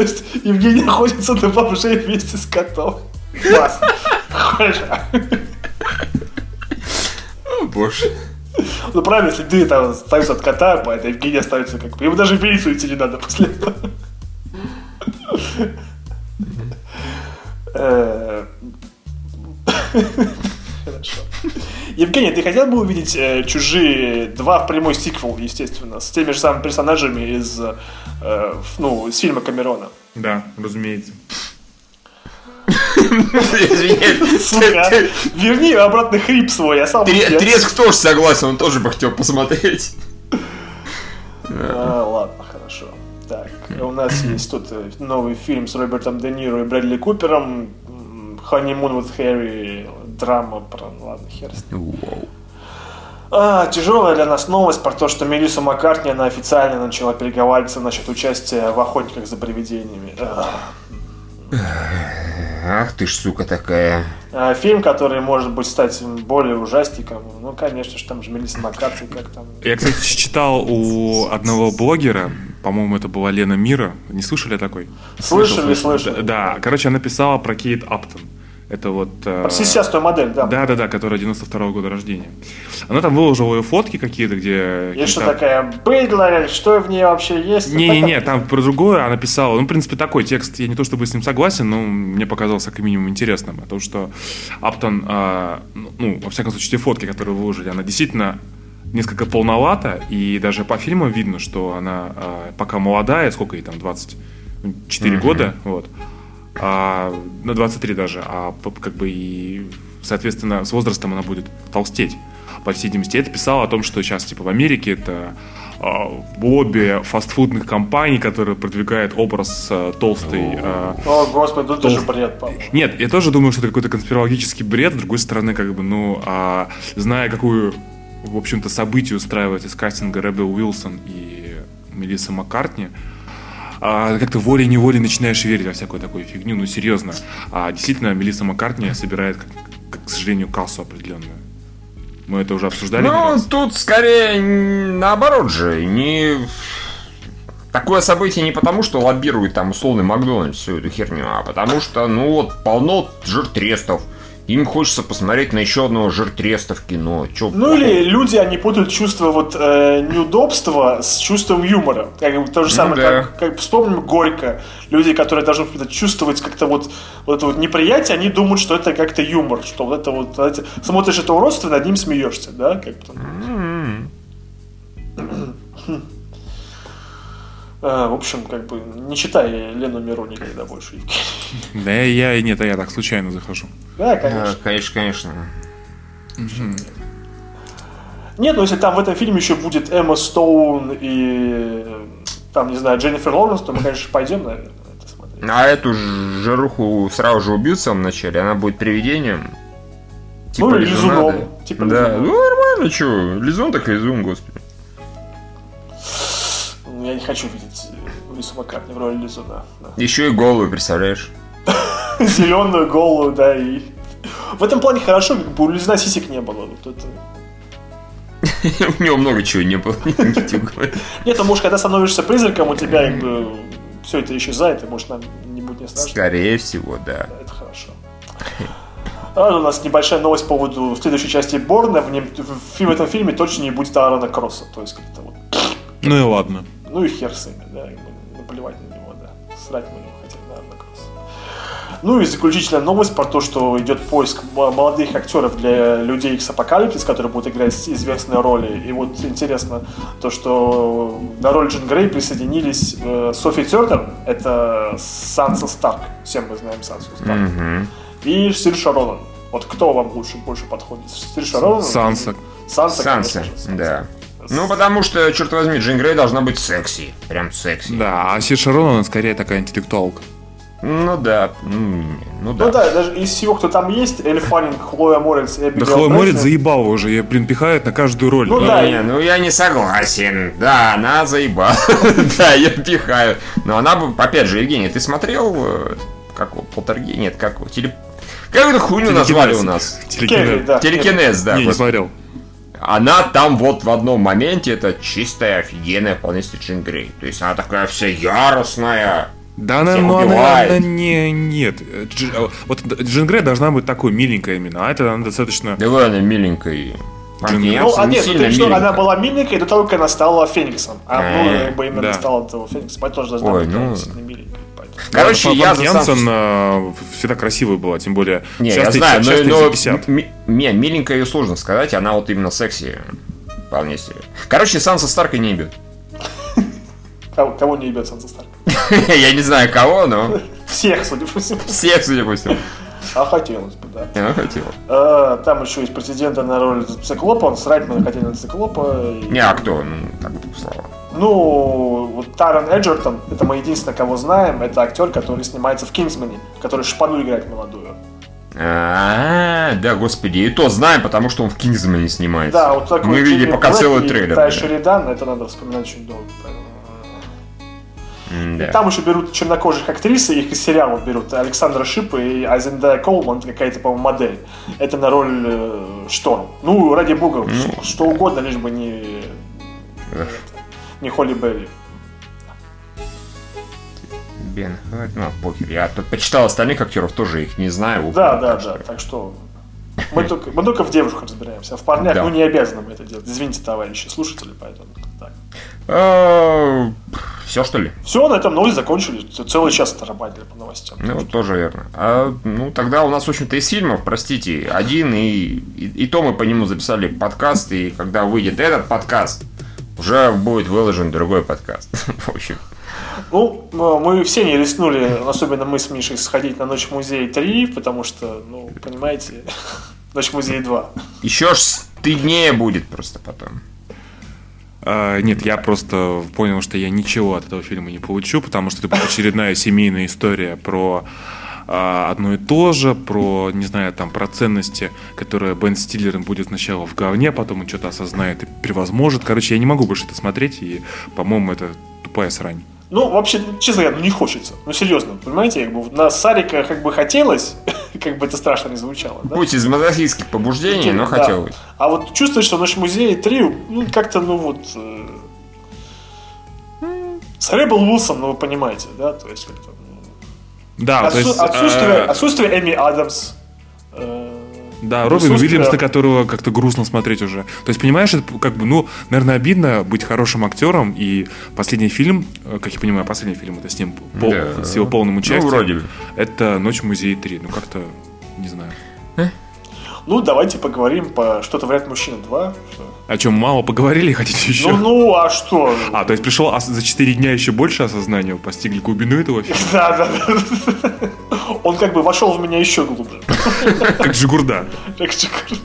То есть Евгений охотится на бомжей вместе с котом. Класс. Хорошо. О, боже. Ну правильно, если ты там остаются от кота, это Евгений остается как бы. Ему даже в идти не надо после этого. Евгений, ты хотел бы увидеть э, «Чужие 2» в прямой сиквел, естественно, с теми же самыми персонажами из, э, ну, из фильма Камерона? Да, разумеется. Извини. Сука, верни обратно хрип свой, я сам... Треск тоже согласен, он тоже бы хотел посмотреть. А, ладно, хорошо. Так, у нас есть тут э, новый фильм с Робертом Де Ниро и Брэдли Купером. Honeymoon with Harry. Драма про... ну Ладно, хер с ним. Вау. А, тяжелая для нас новость про то, что Мелисса Маккартни, она официально начала переговариваться насчет участия в «Охотниках за привидениями». А. Ах ты ж сука такая. А, Фильм, который может быть стать более ужастиком. Ну, конечно же, там же Мелисса Маккартни, как там... Я, кстати, читал у одного блогера, по-моему, это была Лена Мира. Не слышали такой? Слышали, слышали. Да, да. короче, она писала про Кейт Аптон. Это вот... э, сисястую модель, да. Да, да, да, которая 92 года рождения. Она там выложила ее фотки какие-то, где... Есть что такая быдло, что в ней вообще есть? Не-не-не, там про другое она писала. Ну, в принципе, такой текст, я не то чтобы с ним согласен, но мне показался как минимум интересным. О том, что Аптон, а, ну, ну, во всяком случае, те фотки, которые выложили, она действительно несколько полновата, и даже по фильму видно, что она а, пока молодая, сколько ей там, 24 года, вот, а, на 23 даже, а как бы и, соответственно, с возрастом она будет толстеть. По всей видимости, это писала о том, что сейчас, типа, в Америке это а, лобби фастфудных компаний, которые продвигают образ а, толстой... а, О, господи, же Толст- бред, по нет, я тоже думаю, что это какой-то конспирологический бред. С другой стороны, как бы, ну, а, зная, какую, в общем-то, событие устраивает из кастинга Ребел Уилсон и Мелисса Маккартни, а, как-то волей-неволей начинаешь верить во всякую такую фигню. Ну, серьезно. А действительно, Мелисса Маккартни собирает, как- как, к сожалению, кассу определенную. Мы это уже обсуждали. Ну, тут скорее наоборот же. Не... Такое событие не потому, что лоббирует там условный Макдональдс всю эту херню, а потому что, ну вот, полно жиртрестов. Им хочется посмотреть на еще одного жиртреста в кино. Чё Ну или люди, они путают чувство вот э, неудобства с чувством юмора. Как то же Ну самое, да. как, как вспомним Горько. Люди, которые должны чувствовать как-то вот, вот это вот неприятие, они думают, что это как-то юмор, что вот это вот, знаете, смотришь это уродство, над ним смеешься, да? Как бы там. Э, в общем, как бы, не читай Лену Миру никогда больше. Да я, нет, а я так случайно захожу. Да, А, конечно. Конечно, конечно. Нет, ну если там в этом фильме еще будет Эмма Стоун и там, не знаю, Дженнифер Лоуренс, то мы, конечно, пойдем, наверное, это смотреть. А эту жаруху сразу же убьют в самом начале, она будет привидением. Ну, или лизуна, лизуном. да. Типа да, лизуном. ну нормально, что, лизун так лизун, господи. Ну, Я не хочу видеть э, Лису Маккартни в роли Лизуна. Еще и голую, представляешь? Зеленую голову, да, и... В этом плане хорошо, как бы у Лизуна сисек не было. Вот это... У него много чего не было. Нет, ну, может, когда становишься призраком, у тебя, как бы, все это исчезает, и, может, нам не будет не страшно. Скорее всего, да. Да, Это хорошо. А, у нас небольшая новость по поводу следующей части Борна. В, нем, в, в этом фильме точно не будет Аарона Кросса. То есть как-то вот. Ну и ладно. Ну и хер с ними, да, бы наплевать на него, да. Срать мы не хотим на Аарона Кросса. Ну и заключительная новость про то, что идет поиск молодых актеров для людей X Апокалипсис, которые будут играть известные роли. И вот интересно то, что на роль Джин Грей присоединились э, Софи Тернер, это Санса Старк, всем мы знаем Сансу Старк, Мгм. и Сир Шаронан. Вот кто вам лучше больше подходит? Сир Шаронан? Санса. Санса, Санса, конечно же, да. Ну, потому что, черт возьми, Джин Грей должна быть секси. Прям секси. Да, а Сир Шарон, она скорее такая интеллектуалка. Ну да, ну, ну да. Ну да, даже из всего, кто там есть, Эль Фаннинг, Хлоя Морец и Да Эбигейл Хлоя Морец заебала уже, ее, блин, пихают на каждую роль. Ну да, не, ну я не согласен. Да, она заебала. Да, я пихаю. Но она бы, опять же, Евгений, ты смотрел, э, как его, полтергей? Нет, как его, теле... Как эту хуйню назвали у нас? Телекинез. да. Телекинез, да. Не, не смотрел. Она там вот в одном моменте, это чистая, офигенная, вполне себе Джин Грей. То есть она такая вся яростная. Да, она, Всех ну, она, убивает. она не, нет. Дж- а, вот Джин Грей должна быть такой миленькая именно, а это она достаточно... Да она миленькая. Джин Грей. Я Ну, а нет, ну, ты что, она миленькая. была миленькой до того, как она стала Фениксом. А, ну, Э, как бы именно да. стала этого Фениксом. Поэтому тоже должна Ой, быть ну. сильно миленькой. Короче, Ладно, я за Янсен сам... всегда красивая была, тем более Не, я знаю, но, но 50. м- не, миленькая ее сложно сказать, она вот именно секси. Вполне себе. Короче, Санса Старка не ебет. Кого, кого не ебет Санса Старк? Я не знаю кого, но Всех, судя по всему. всех, судя по всему. А хотелось бы, да. Я хотел. А, Там еще есть претендента на роль Циклопа, он срать мы хотели на Циклопа. и- Не, а кто? Ну, так слова. Ну, вот Таран Эджертон, это мы единственное, кого знаем, это актер, который снимается в Кингсмане, который шпану играет молодую. А, да, господи, и то знаем, потому что он в Кингсмане снимается. Да, вот такой Мы видели пока целый и трейлер. Да. Шеридан, это надо вспоминать очень долго. поэтому. М-да. Там еще берут чернокожих актрис, и их из сериалов берут. Александра Шип и Айзендая Колман, какая-то, по-моему, модель. Это на роль э, Шторм. Ну, ради бога, ш- что угодно, лишь бы не, Эх. Не Холли Берри. Бен Харт, ну, похер. Я тут почитал остальных актеров, тоже их не знаю. Да, да, да. Так что мы только, мы только в девушках разбираемся. А в парнях Да. мы не обязаны мы это делать. Извините, товарищи слушатели, поэтому так. Все, что ли? Все, на этом новость закончили. Целый час отрабатывали по новостям. Ну, вот тоже верно. А, ну, тогда у нас, в общем-то, из фильмов, простите, один, и, и, и то мы по нему записали подкаст, и когда выйдет этот подкаст, уже будет выложен другой подкаст. В общем, Ну, м- мы все не рискнули, особенно мы с Мишей, сходить на Ночь в музей 3, потому что, ну, понимаете, Ночь в музее 2. еще ж стыднее будет просто потом. А, нет, я просто понял, что я ничего от этого фильма не получу, потому что это очередная семейная история про одно и то же, про, не знаю, там, про ценности, которые Бен Стиллер будет сначала в говне, потом он что-то осознает и превозможет. Короче, я не могу больше это смотреть, и, по-моему, это тупая срань. Ну, вообще, честно говоря, ну не хочется. Ну, серьезно, понимаете, как бы на Сарика как бы хотелось, как бы это страшно не звучало, да? Пусть из мазохистских побуждений, но Да. хотелось. А вот чувствуешь, что наш музей 3, ну, как-то, ну, вот... э, С Ребел Уилсон, ну, вы понимаете, да? То есть, как-то... ну, Да, то отсу- есть... отсутствие, э, отсутствие Эми Адамс. э, Да, Робин Уильямс, на которого как-то грустно смотреть уже. То есть, понимаешь, это как бы, ну, наверное, обидно быть хорошим актером, и последний фильм, э, как я понимаю, последний фильм это с ним, пол- Да. с его полным участием. Ну, вроде бы. Это «Ночь в музее 3». Ну, как-то, не знаю. Ну, давайте поговорим по «Что творят мужчины 2». что- О чем мало поговорили, хотите еще? Ну, ну, а что? А, то есть пришел ос- за 4 дня еще больше осознания, постигли глубину этого фильма, Да, да, да. Он как бы вошел в меня еще глубже. как Жигурда. Как шикарно.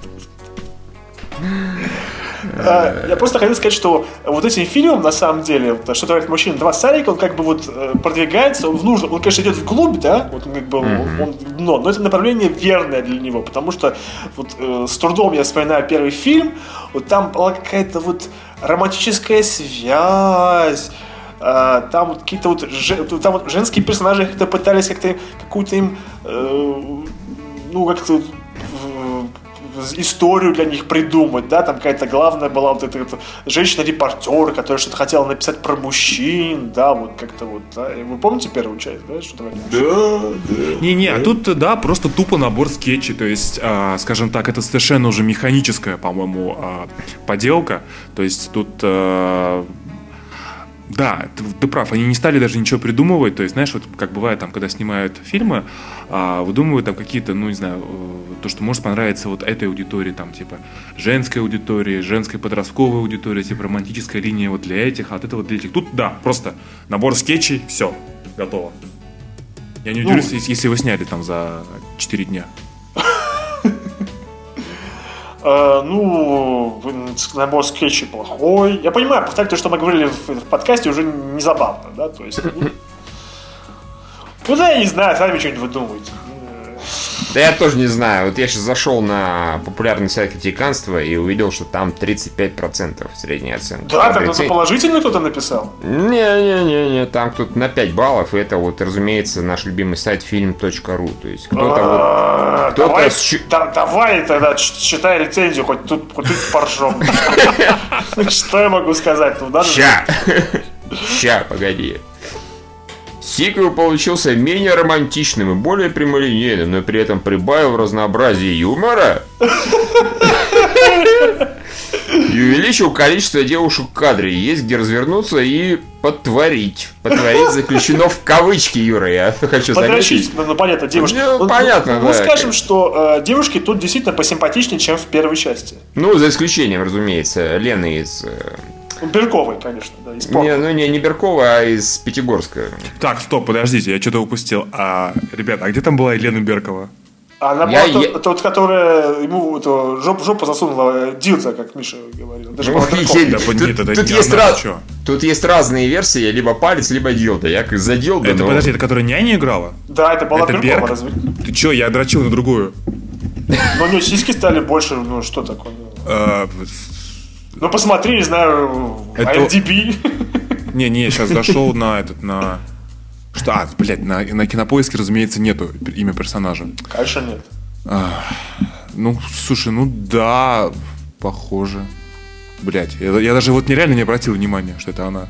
А, Я просто хотел сказать, что вот этим фильмом, на самом деле, что творит мужчина, два Сарика, он как бы вот э, продвигается, он в он, конечно, идет вглубь, да, вот он как бы, он, он дно, но это направление верное для него, потому что вот э, с трудом я вспоминаю первый фильм, вот там была какая-то вот романтическая связь, а, там вот какие-то вот, там вот женские персонажи как-то пытались как-то какую-то им э, ну как-то историю для них придумать, да, там какая-то главная была вот эта, эта женщина-репортер, которая что-то хотела написать про мужчин, да, вот как-то вот, да. Вы помните первую часть, да, что-то вроде? Не-не, а тут, да, просто тупо набор скетчей. То есть, а, скажем так, это совершенно уже механическая, по-моему, а, поделка. То есть тут... а, да, ты, ты прав, они не стали даже ничего придумывать. То есть, знаешь, вот как бывает там, когда снимают фильмы, а, выдумывают там какие-то, ну, не знаю, э, то, что может понравиться вот этой аудитории, там, типа, женской аудитории, женской подростковой аудитории, типа, романтическая линия вот для этих, а от этого для этих. Тут, да, просто набор скетчей, все, готово. Я не удивлюсь, если- если его сняли там за 4 дня. Э, ну, набор скетчей плохой. Я понимаю, повторять то, что мы говорили в, в подкасте, уже не забавно, да, то есть... Ну да, я не знаю, сами что-нибудь выдумывайте. Да я тоже не знаю. Вот я сейчас зашел на популярный сайт критиканства и увидел, что там 35% средняя оценка. Да, там это положительно кто-то написал. Не-не-не-не, там кто-то на 5 баллов, и это вот, разумеется, наш любимый сайт film.ru. То есть кто-то вот... А, кто-то Давай, тогда читай рецензию, хоть тут, поржем. Что я могу сказать? Ну, Ща! Ща, погоди. Сиквел получился менее романтичным и более прямолинейным, но при этом прибавил разнообразие юмора и увеличил количество девушек в кадре. Есть где развернуться и подтворить. Подтворить заключено в кавычки, Юра, я хочу заметить. ну, ну, понятно, девушки. Ну, понятно, ну, да. скажем, что э, девушки тут действительно посимпатичнее, чем в первой части. Ну, за исключением, разумеется, Лены из... э, Ну, Бирковой, конечно, да, из. Не, ну не, не Беркова, а из Пятигорска. Так, стоп, подождите, я что-то упустил. А, ребята, а где там была Елена Беркова? А она Я- была я- тот, тот, которая ему эту жоп- жопу засунула э, Дилда, как Миша говорил. Даже Ну, Да, тут, нет, это тут не есть она, раз- ты чё? тут есть разные версии, либо палец, либо дилда. Я как за дилда, Это, но- подожди, это которая няня играла? Да, это была это Биркова, Берг? разве? Ты чё, я дрочил на другую. Но у нее сиськи стали больше, ну что такое? Ну посмотри, не знаю, Это- IMDb. Не-не, сейчас зашел на этот, на... Что, а, блядь, на, на кинопоиске, разумеется, нету имя персонажа. Конечно нет. Ну, слушай, ну да, похоже. Блять, я, я даже вот нереально не обратил внимания, что это она.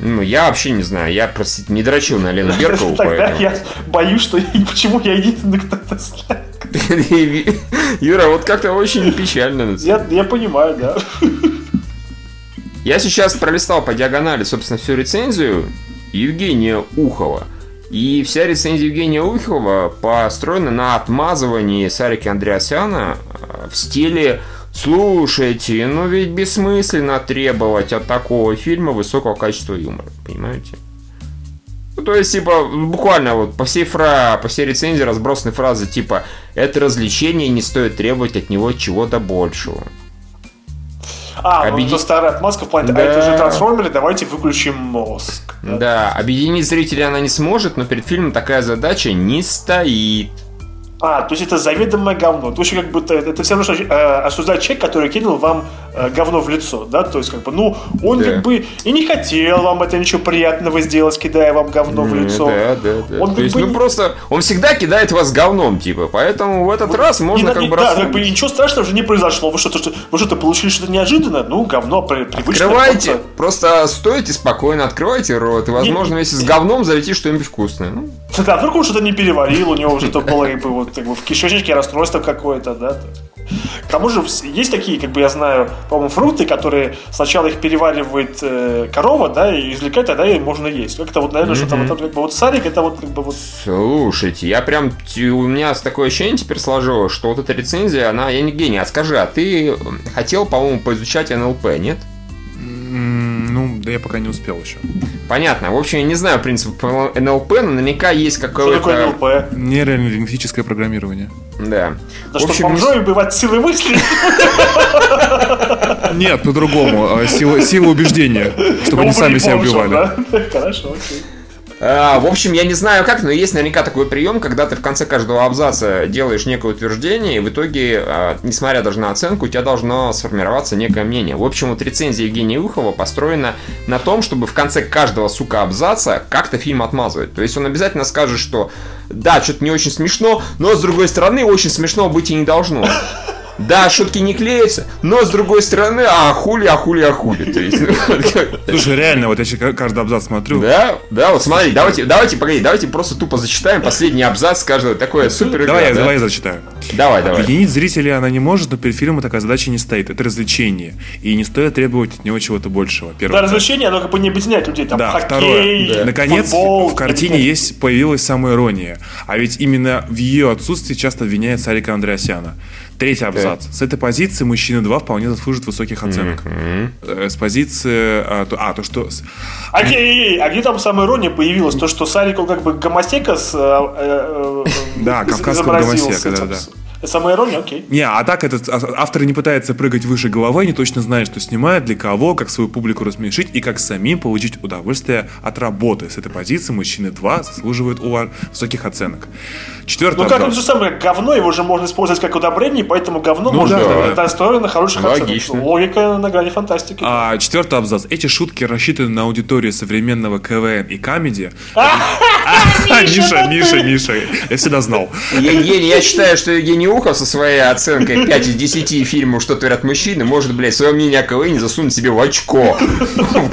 Ну, я вообще не знаю, я просто не дрочил на Лену Беркову, Тогда поэтому... я боюсь, что почему я единственный, кто это знает. Юра, вот как-то очень печально. Я, я понимаю, да. Я сейчас пролистал по диагонали, собственно, всю рецензию Евгения Ухова. И вся рецензия Евгения Ухова построена на отмазывании Сарики Андреасяна э, в стиле «Слушайте, ну ведь бессмысленно требовать от такого фильма высокого качества юмора». Понимаете? Ну, то есть, типа, буквально вот по всей фра, по всей рецензии разбросаны фразы типа «Это развлечение, не стоит требовать от него чего-то большего». А, ну Объеди- это старая отмазка в плане, Да. а это же трансформеры, давайте выключим мозг. Да, объединить зрителей она не сможет, но перед фильмом такая задача не стоит. А, то есть это заведомое говно. То есть как будто это, это все равно, что э, осуждать человек, который кинул вам э, говно в лицо, да? То есть как бы, ну, он Да. как бы и не хотел вам это ничего приятного сделать, кидая вам говно в лицо. Да, да, да. Он То как есть, бы ну не- просто, он всегда кидает вас говном, типа, поэтому в этот раз Не можно на- как не- бы да, как бы ничего страшного же не произошло. Вы что-то, что- вы что-то получили что-то неожиданное? Ну, говно, при- привычное. Открывайте, порция. просто стойте спокойно, открывайте рот, и, возможно, Не- если с говном залетит что-нибудь вкусное. Ну, Да, вдруг он что-то не переварил, у него уже то было как бы, вот, как бы в кишечнике расстройство какое-то, да? К тому же есть такие, как бы я знаю, по-моему, фрукты, которые сначала их переваривает э, корова, да, и извлекает, тогда и можно есть. Как-то вот, наверное, что-то вот, как бы вот сарик, это вот как бы вот... Слушайте, я прям... У меня такое ощущение теперь сложилось, что вот эта рецензия, она... Я не гений, а скажи, а ты хотел, по-моему, поизучать НЛП, нет? М, Ну, да я пока не успел еще. Понятно. В общем, я не знаю принцип НЛП, но наверняка есть Что какое-то... такое НЛП? Нейролингвистическое программирование. Да. Да В что, общем, бомжой убивать силой мысли? Нет, по-другому. а, Сила, сила убеждения, чтобы они сами себя убивали. Хорошо, окей. А, в общем, я не знаю как, но есть наверняка такой прием, когда ты в конце каждого абзаца делаешь некое утверждение, и в итоге, а, несмотря даже на оценку, у тебя должно сформироваться некое мнение. В общем, вот рецензия Евгения Ухова построена на том, чтобы в конце каждого, сука, абзаца как-то фильм отмазывать. То есть он обязательно скажет, что да, что-то не очень смешно, но с другой стороны, очень смешно быть и не должно. Да, шутки не клеятся, но с другой стороны, а хули, а хули, а хули. Слушай, реально, вот я сейчас каждый абзац смотрю. да, да, вот смотри, давайте, давайте, погоди, давайте просто тупо зачитаем последний абзац каждого. Такое супер Давай, я, да? давай я зачитаю. Давай, давай. Объединить зрителя она не может, но перед фильмом такая задача не стоит. Это развлечение. И не стоит требовать от него чего-то большего. Да, Первое. развлечение, оно как бы не объединяет людей. Там Да, хоккей, второе. Наконец, футбол, в картине есть появилась самоирония. А ведь именно в ее отсутствии часто обвиняет Сарика Андреасяна. Третий абзац. С этой позиции мужчины 2 вполне заслужит высоких оценок. Э, С позиции... А, то, а, то, что... А где, а где там самая ирония появилась? То, что Сарик, он как бы гомосека с... э, э, э, Да, кавказского гомосека, да-да. с- Самая ирония, окей. Не, а так этот а- автор не пытается прыгать выше головы, не точно знает, что снимает, для кого, как свою публику рассмешить и как самим получить удовольствие от работы. С этой позиции мужчины 2 заслуживают ува- высоких оценок. Четвертый Ну как он же самое говно, его же можно использовать как удобрение, поэтому говно Ну можно да, это достойно хороших оценок. Логично. Логика на грани фантастики. А, четвертый абзац. Эти шутки рассчитаны на аудиторию современного КВН и камеди. Миша, Миша, Миша. Я всегда знал. Евгений, я считаю, что Евгений Ухов со своей оценкой 5 из 10 фильмов «Что творят мужчины» может, блядь, свое мнение о КВН засунуть себе в очко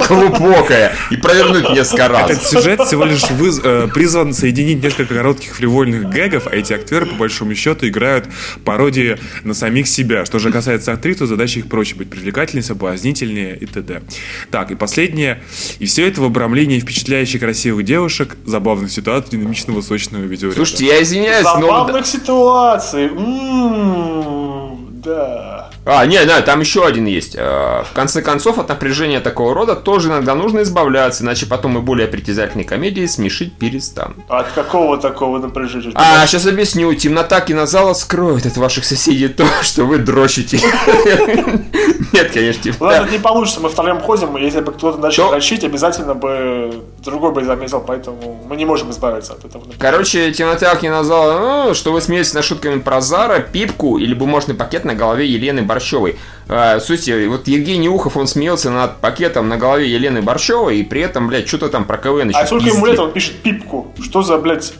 глубокое и провернуть несколько раз. Этот сюжет всего лишь выз- э, призван соединить несколько коротких фривольных гэгов, а эти актеры, по большому счету, играют пародии на самих себя. Что же касается актрис, то задача их проще быть привлекательнее, соблазнительнее и т.д. Так, и последнее. И все это в обрамлении впечатляющих красивых девушек, забавных ситуаций, динамичного сочного видеоряда. Слушайте, я извиняюсь, но... Забавных ситуаций. М, Да. А, не, да, там еще один есть. Э, В конце концов, от напряжения такого рода тоже иногда нужно избавляться, иначе потом и более притязательные комедии смешить перестанут. От какого такого напряжения? А, сейчас объясню. Темнота кинозала скроет от ваших соседей то, что вы дрочите. Нет, конечно, У нас не получится, мы втроем ходим, если бы кто-то начал дрочить, обязательно бы другой бы заметил, поэтому мы не можем избавиться от этого. Короче, темнота кинозала, ну, что вы смеетесь над шутками про Зара, Пипку или бумажный пакет на голове Елены Борщевой. А, слушайте, вот Евгений Ухов, он смеялся над пакетом на голове Елены Борщевой, и при этом, блядь, что-то там про КВН еще А сколько ему лет, он пишет пипку. Что за, блядь...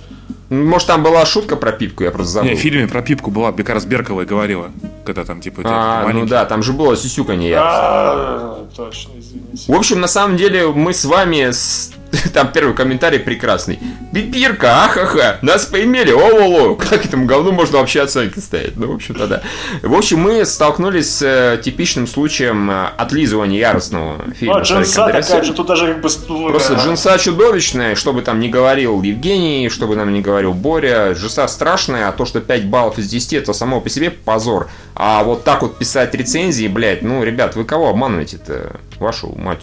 Может, там была шутка про Пипку, я просто забыл. Не, в фильме про Пипку была, как раз Беркова говорила, когда там, типа, А, ну да, там же было сюсюканье. я- А, Точно, извините. В общем, на самом деле, мы с вами... с- Там первый комментарий прекрасный. Пипирка, ахаха, нас поимели, о Как этому говну можно вообще оценки ставить? Ну, в общем-то, да. В общем, мы столкнулись с э, типичным случаем э, отлизывания яростного Ну, фильма а джинса такая же, тут даже как бы... ну, Просто джинса чудовищная, что бы там ни говорил Евгений, что бы нам ни говорил Боря, джинса страшная, а то, что 5 баллов из 10, это само по себе позор. А вот так вот писать рецензии, блядь, ну, ребят, вы кого обманываете-то? Вашу мать.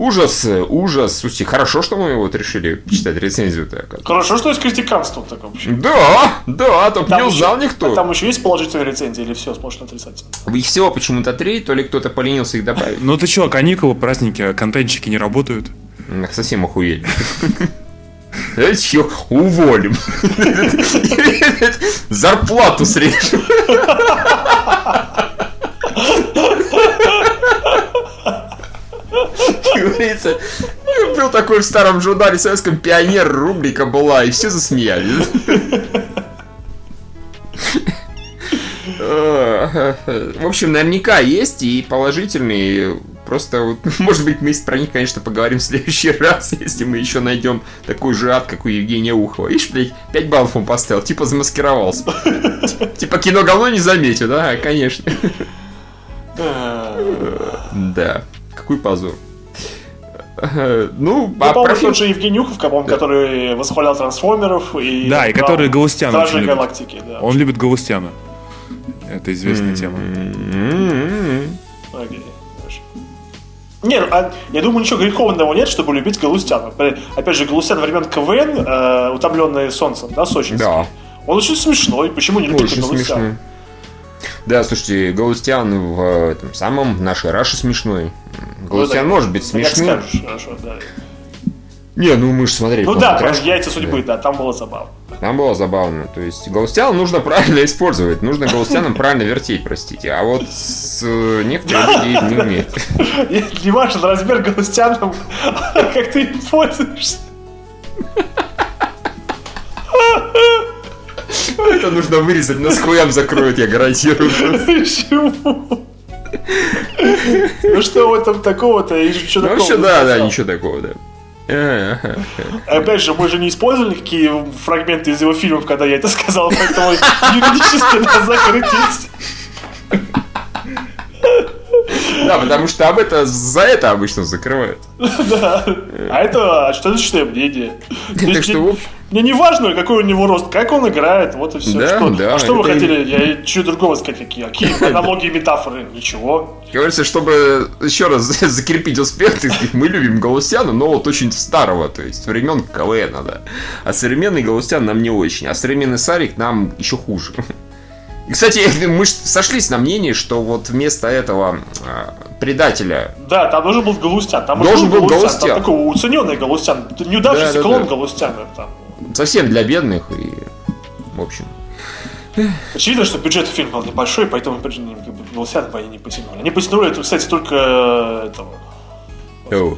Ужас, э, ужас. Слушайте, хорошо, что мы вот решили читать рецензию-то. Хорошо, что есть критиканство так вообще. Да, да, там не Там узнал никто. а Там еще есть положительные рецензии или все, сможешь отрицательно? Их всего почему-то три, то ли кто-то поленился их добавить. Ну ты чё, каникулы, праздники, а контентчики не работают? Совсем охуели. Знаете, чё? Уволим. Зарплату срежем. Говорится, был такой в старом журнале советском пионер, рубрика была, и все засмеялись. В общем, наверняка есть и положительные Просто, вот, может быть, мы про них, конечно, поговорим в следующий раз, если мы еще найдем такой же ад, как у Евгения Ухова. Видишь, блядь, 5 баллов он поставил, типа замаскировался. Типа кино говно не заметил, да, конечно. Да, какой позор. Ну, а про тот же Евгений Ухов, по который восхвалял трансформеров и... Да, и который Галустяна очень галактики, да. Он любит Галустяна. Это известная тема. Окей. Нет, а, я думаю, ничего греховного нет, чтобы любить Галустяна. Опять же, Галустян времен КВН, э, утомленные солнцем, да, сочинский. Да. Он очень смешной, почему не любить Галустяна? Да, слушайте, Галустян в этом самом нашей Раше смешной. Галустян ну, может быть смешным. Скажешь, хорошо, да. Не, ну мы же смотрели. Ну да, про яйца судьбы, да. да, там было забавно. Там было забавно. То есть Галустян нужно правильно использовать. Нужно Галустяном правильно вертеть, простите. А вот с э, некоторыми людей не умеет. Не важен размер Галустяном, как ты им пользуешься. Это нужно вырезать, нас хуям закроют, я гарантирую. Почему? Ну что в этом такого-то? Ну вообще, да, да, ничего такого, да. Опять же, мы же не использовали какие фрагменты из его фильмов, когда я это сказал, поэтому юридически нас закрыть Да, потому что об это за это обычно закрывают. Да. А это а что личное мнение. Так что, мне не важно, какой у него рост, как он играет, вот и все. Да, что, да. А что вы хотели? Я чуть другого сказать, какие? Какие аналогии, метафоры? Ничего. Говорится, чтобы еще раз закрепить успех, мы любим Галустяна, но вот очень старого, то есть времен КВН, да. А современный Галустян нам не очень, а современный Сарик нам еще хуже. И, кстати, мы сошлись на мнении, что вот вместо этого э, предателя... Да, там должен был Галустян. Там должен был Галустян. Галустян. Там такой уцененный Галустян. Неудавшийся да, да, клон да. Галустяна. Там. Совсем для бедных и... В общем... Очевидно, что бюджет фильма был небольшой, поэтому бы они не потянули. Они потянули, это, кстати, только э, этого... Oh.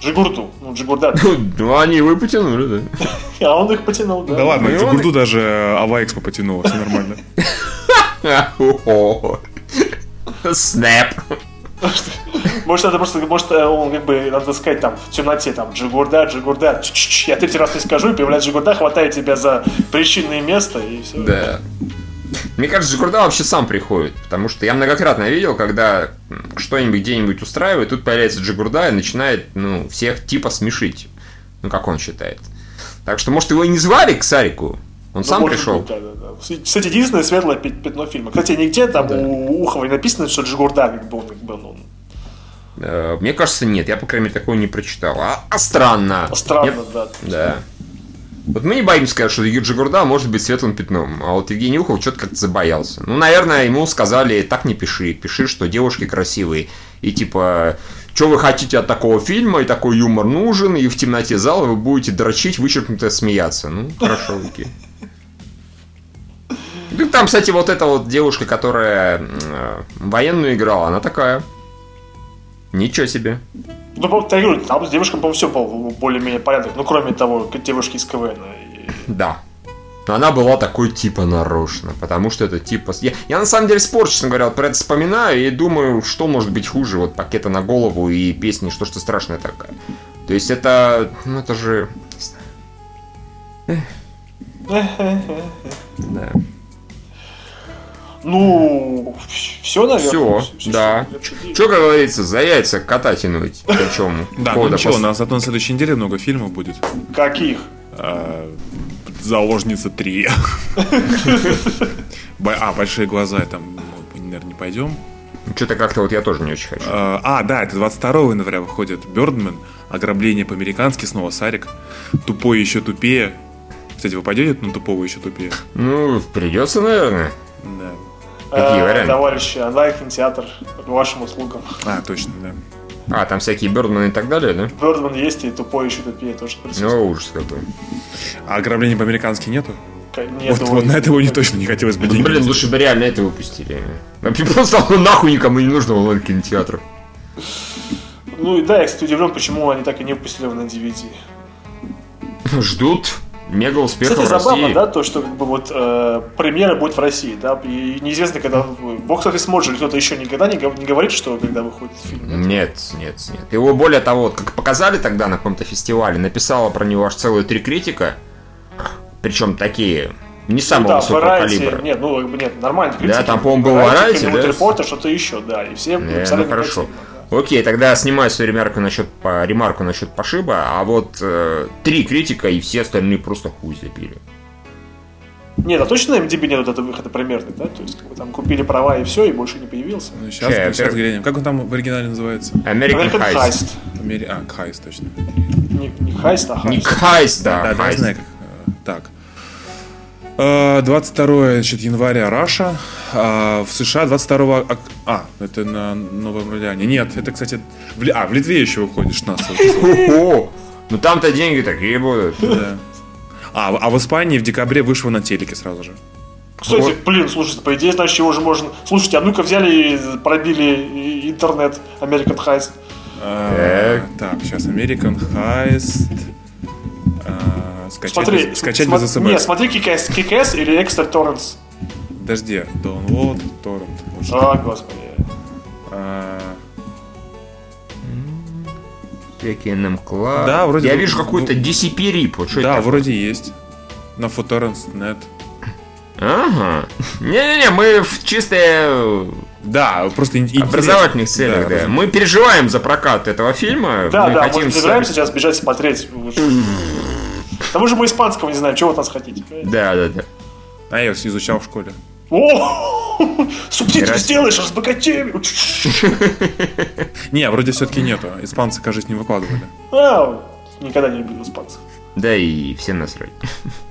Джигурду. Ну, Джигурда. Ну, они его потянули, да. А он их потянул, да. Да ладно, Джигурду даже Ава Экспо потянула, все нормально. Снэп. Может, это просто, может, он как бы, надо сказать, там, в темноте, там, Джигурда, Джигурда, я третий раз не скажу, и появляется Джигурда, хватает тебя за причинное место, и все. Да. Мне кажется, Джигурда вообще сам приходит, потому что я многократно видел, когда что-нибудь где-нибудь устраивает, тут появляется Джигурда и начинает, ну, всех типа смешить. Ну, как он считает. Так что, может, его и не звали к Сарику, он ну, сам пришел. Быть, да, да, да. Кстати, единственное светлое пятно фильма. Кстати, нигде там да. у Ухова написано, что Джигурда как бы он, как бы, ну... Э, мне кажется, нет. Я, по крайней мере, такого не прочитал. А, а странно. Странно, нет? да. Да. Вот мы не боимся сказать, что Юджи Гурда может быть светлым пятном, а вот Евгений Ухов что-то как-то забоялся. Ну, наверное, ему сказали, так не пиши, пиши, что девушки красивые. И типа, что вы хотите от такого фильма, и такой юмор нужен, и в темноте зала вы будете дрочить, вычеркнуто смеяться. Ну, хорошо, окей. Ну, там, кстати, вот эта вот девушка, которая э, военную играла, она такая. Ничего себе. Ну, я говорю, там с девушками, по-моему, все было более-менее порядок. Ну, кроме того, девушки из КВН. Да. Но она была такой типа нарочно, потому что это типа... Я, я на самом деле спор, честно говоря, вот про это вспоминаю и думаю, что может быть хуже вот пакета на голову и песни «Что что страшное такое». То есть это... Ну, это же... Да. Ну, все, наверное. Все, все да. Что, как говорится, за яйца кота тянуть. Причем. Да, ну ничего, у нас зато на следующей неделе много фильмов будет. Каких? А, Заложница 3. А, большие глаза, там, наверное, не пойдем. Что-то как-то вот я тоже не очень хочу. А, а да, это 22 января выходит Бёрдмен, ограбление по-американски, снова Сарик, тупой еще тупее. Кстати, вы пойдете на тупого еще тупее? Ну, придется, наверное. Да. Какие э, варианты? Товарищи, онлайн-кинотеатр к вашим услугам. А, точно, да. А, там всякие Бёрдманы и так далее, да? Бёрдман есть, и тупой еще тупее тоже присутствует. Ну, ужас какой. А ограбление по-американски нету? Нет, вот, вот на это его не точно не хотелось бы деньги. Блин, лучше бы реально это выпустили. Просто нахуй никому не нужно онлайн-кинотеатр. Ну и да, я, кстати, удивлен, почему они так и не выпустили его на DVD. Ждут мега успехов Кстати, забавно, России. да, то, что как бы вот э, премьера будет в России, да, и неизвестно, когда бокс офис может или кто-то еще никогда не, не говорит, что когда выходит фильм. Нет, нет, нет. Его более того, вот как показали тогда на каком-то фестивале, написала про него аж целую три критика. Причем такие не самого Ну да, высокого Variety, калибра. Нет, ну как бы нет, нормально. критики. там, по-моему, был Variety, Hollywood да? Reporter, что-то еще, да, и все Э, написали ну хорошо. негативно, да. Окей, тогда снимаю свою ремарку насчет, по, ремарку насчет пошиба, а вот э, три критика и все остальные просто хуй забили. Нет, а точно на IMDb нет вот этого выхода примерный, да? То есть как бы там купили права и все, и больше не появился. Ну, сейчас, Ща, сейчас пер- глянем. Как он там в оригинале называется? American, American Heist. Heist. Амери... А, Хайс, точно. Не, не Heist, а Не Heist. Heist, да, Да, да, я Heist. знаю, как. э, Так. Э, 22 значит, января Russia. А в США 22 ок- А, это на Новом Орлеане. Нет, это, кстати, в, Ли- а, в Литве еще выходит 16 числа. О, ну там-то деньги такие будут. Да. А, а в Испании в декабре вышло на телеке сразу же. Кстати, Вот. блин, слушайте, по идее, значит, его же можно... Слушайте, а ну-ка взяли и пробили интернет American Heist. А, так, сейчас American Heist. Скачать, Смотри, без, скачать смо- без СМС. Нет, смотри, Kick-Ass, Kick-Ass или Extra Torrents. Подожди, download, торрент. Вот что. А, господи. А, TKNM Club. Да, вроде Я бы- вижу какой-то DCP RIP. Вот да, вроде есть. На Fotorrents.net. Ага. Не-не-не, мы в чистые Да, просто образовательных целях, да. раз- Мы переживаем за прокат этого фильма. Да, мы да, хотим мы собираемся сейчас бежать смотреть. К тому же мы испанского не знаем, чего вы от нас хотите. понимаете? Да, да, да. А я изучал в школе. О! Субтитры Раз- сделаешь, разбогатеем! Не, вроде все-таки нету. Испанцы, кажется, не выкладывали. А, Никогда не любил испанцев. Да и всем насрать.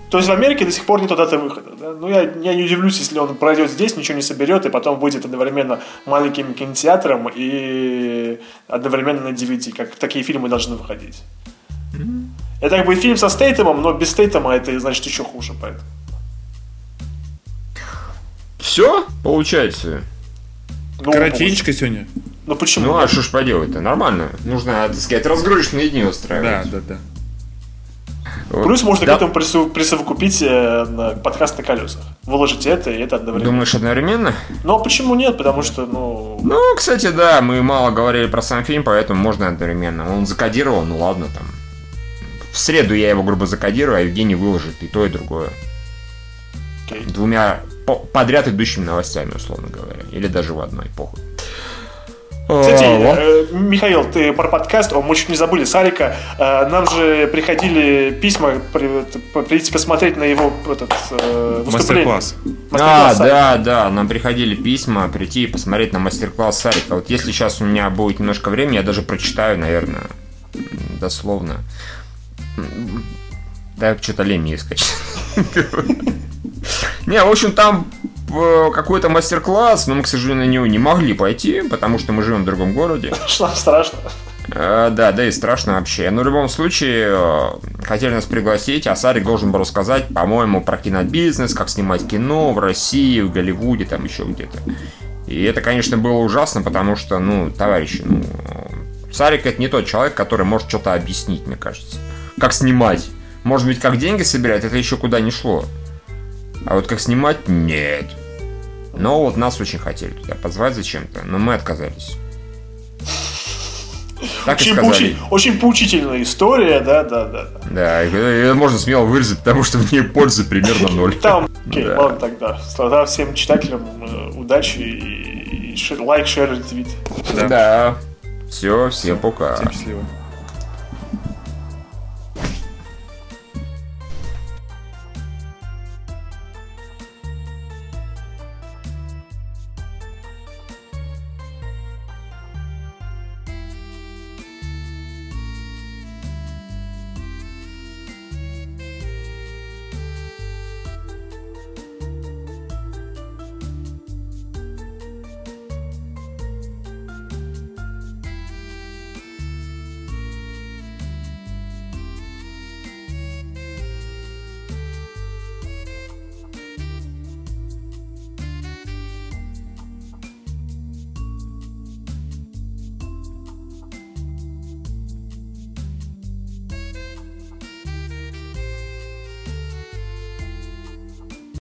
То есть в Америке до сих пор нету даты выхода. Да? Ну, я, я не удивлюсь, если он пройдет здесь, ничего не соберет, и потом выйдет одновременно маленьким кинотеатром и одновременно на DVD, как такие фильмы должны выходить. Это как бы фильм со Стейтемом, но без Стейтема это значит еще хуже, поэтому. Все, получается. Ну, Коротенько сегодня. Ну почему? Ну а что ж поделать-то, нормально. Нужно, так сказать, разгрузочные дни Да, устраивать. да, да. Вот. Плюс можно Да. к этому присов- присовокупить э, на подкаст на колесах. Выложить это и это одновременно. Думаешь одновременно? Но почему нет? Потому что, ну... Ну, кстати, да, мы мало говорили про сам фильм, поэтому можно одновременно. Он закодировал, ну ладно, там. В среду я его грубо закодирую, а Евгений выложит и то, и другое. окей. Двумя по- подряд идущими новостями, условно говоря. Или даже в одной, похуй. Кстати, А, э, Михаил, ты про подкаст, о, мы чуть не забыли, Сарика. Э, нам же приходили письма при- прийти посмотреть на его этот, э, выступление. Мастер-класс. А, Мастер-класс Сарика. да, да, нам приходили письма прийти и посмотреть на мастер-класс Сарика. Вот если сейчас у меня будет немножко времени, я даже прочитаю, наверное, дословно. Да, что-то лень мне искать. Не, в общем, там э, какой-то мастер-класс, но мы, к сожалению, на него не могли пойти, потому что мы живем в другом городе. Что нам страшно. Э, Да, да и страшно вообще. Но в любом случае, э, хотели нас пригласить, а Сарик должен был рассказать, по-моему, про кинобизнес, как снимать кино в России, в Голливуде, там еще где-то. И это, конечно, было ужасно, потому что, ну, товарищи, ну, Сарик это не тот человек, который может что-то объяснить, мне кажется. Как снимать. Может быть, как деньги собирать, это еще куда не шло. А вот как снимать, нет. Но вот нас очень хотели туда позвать зачем-то, но мы отказались. Так Очень, поучи- очень поучительная история, да, да, да. да. Это можно смело вырезать, потому что в ней пользы примерно ноль. Там, окей, Да. ладно тогда. Тогда всем читателям э, удачи и, лайк, шер, ретвит. Да. Да. Все, всем пока. Всем счастливо.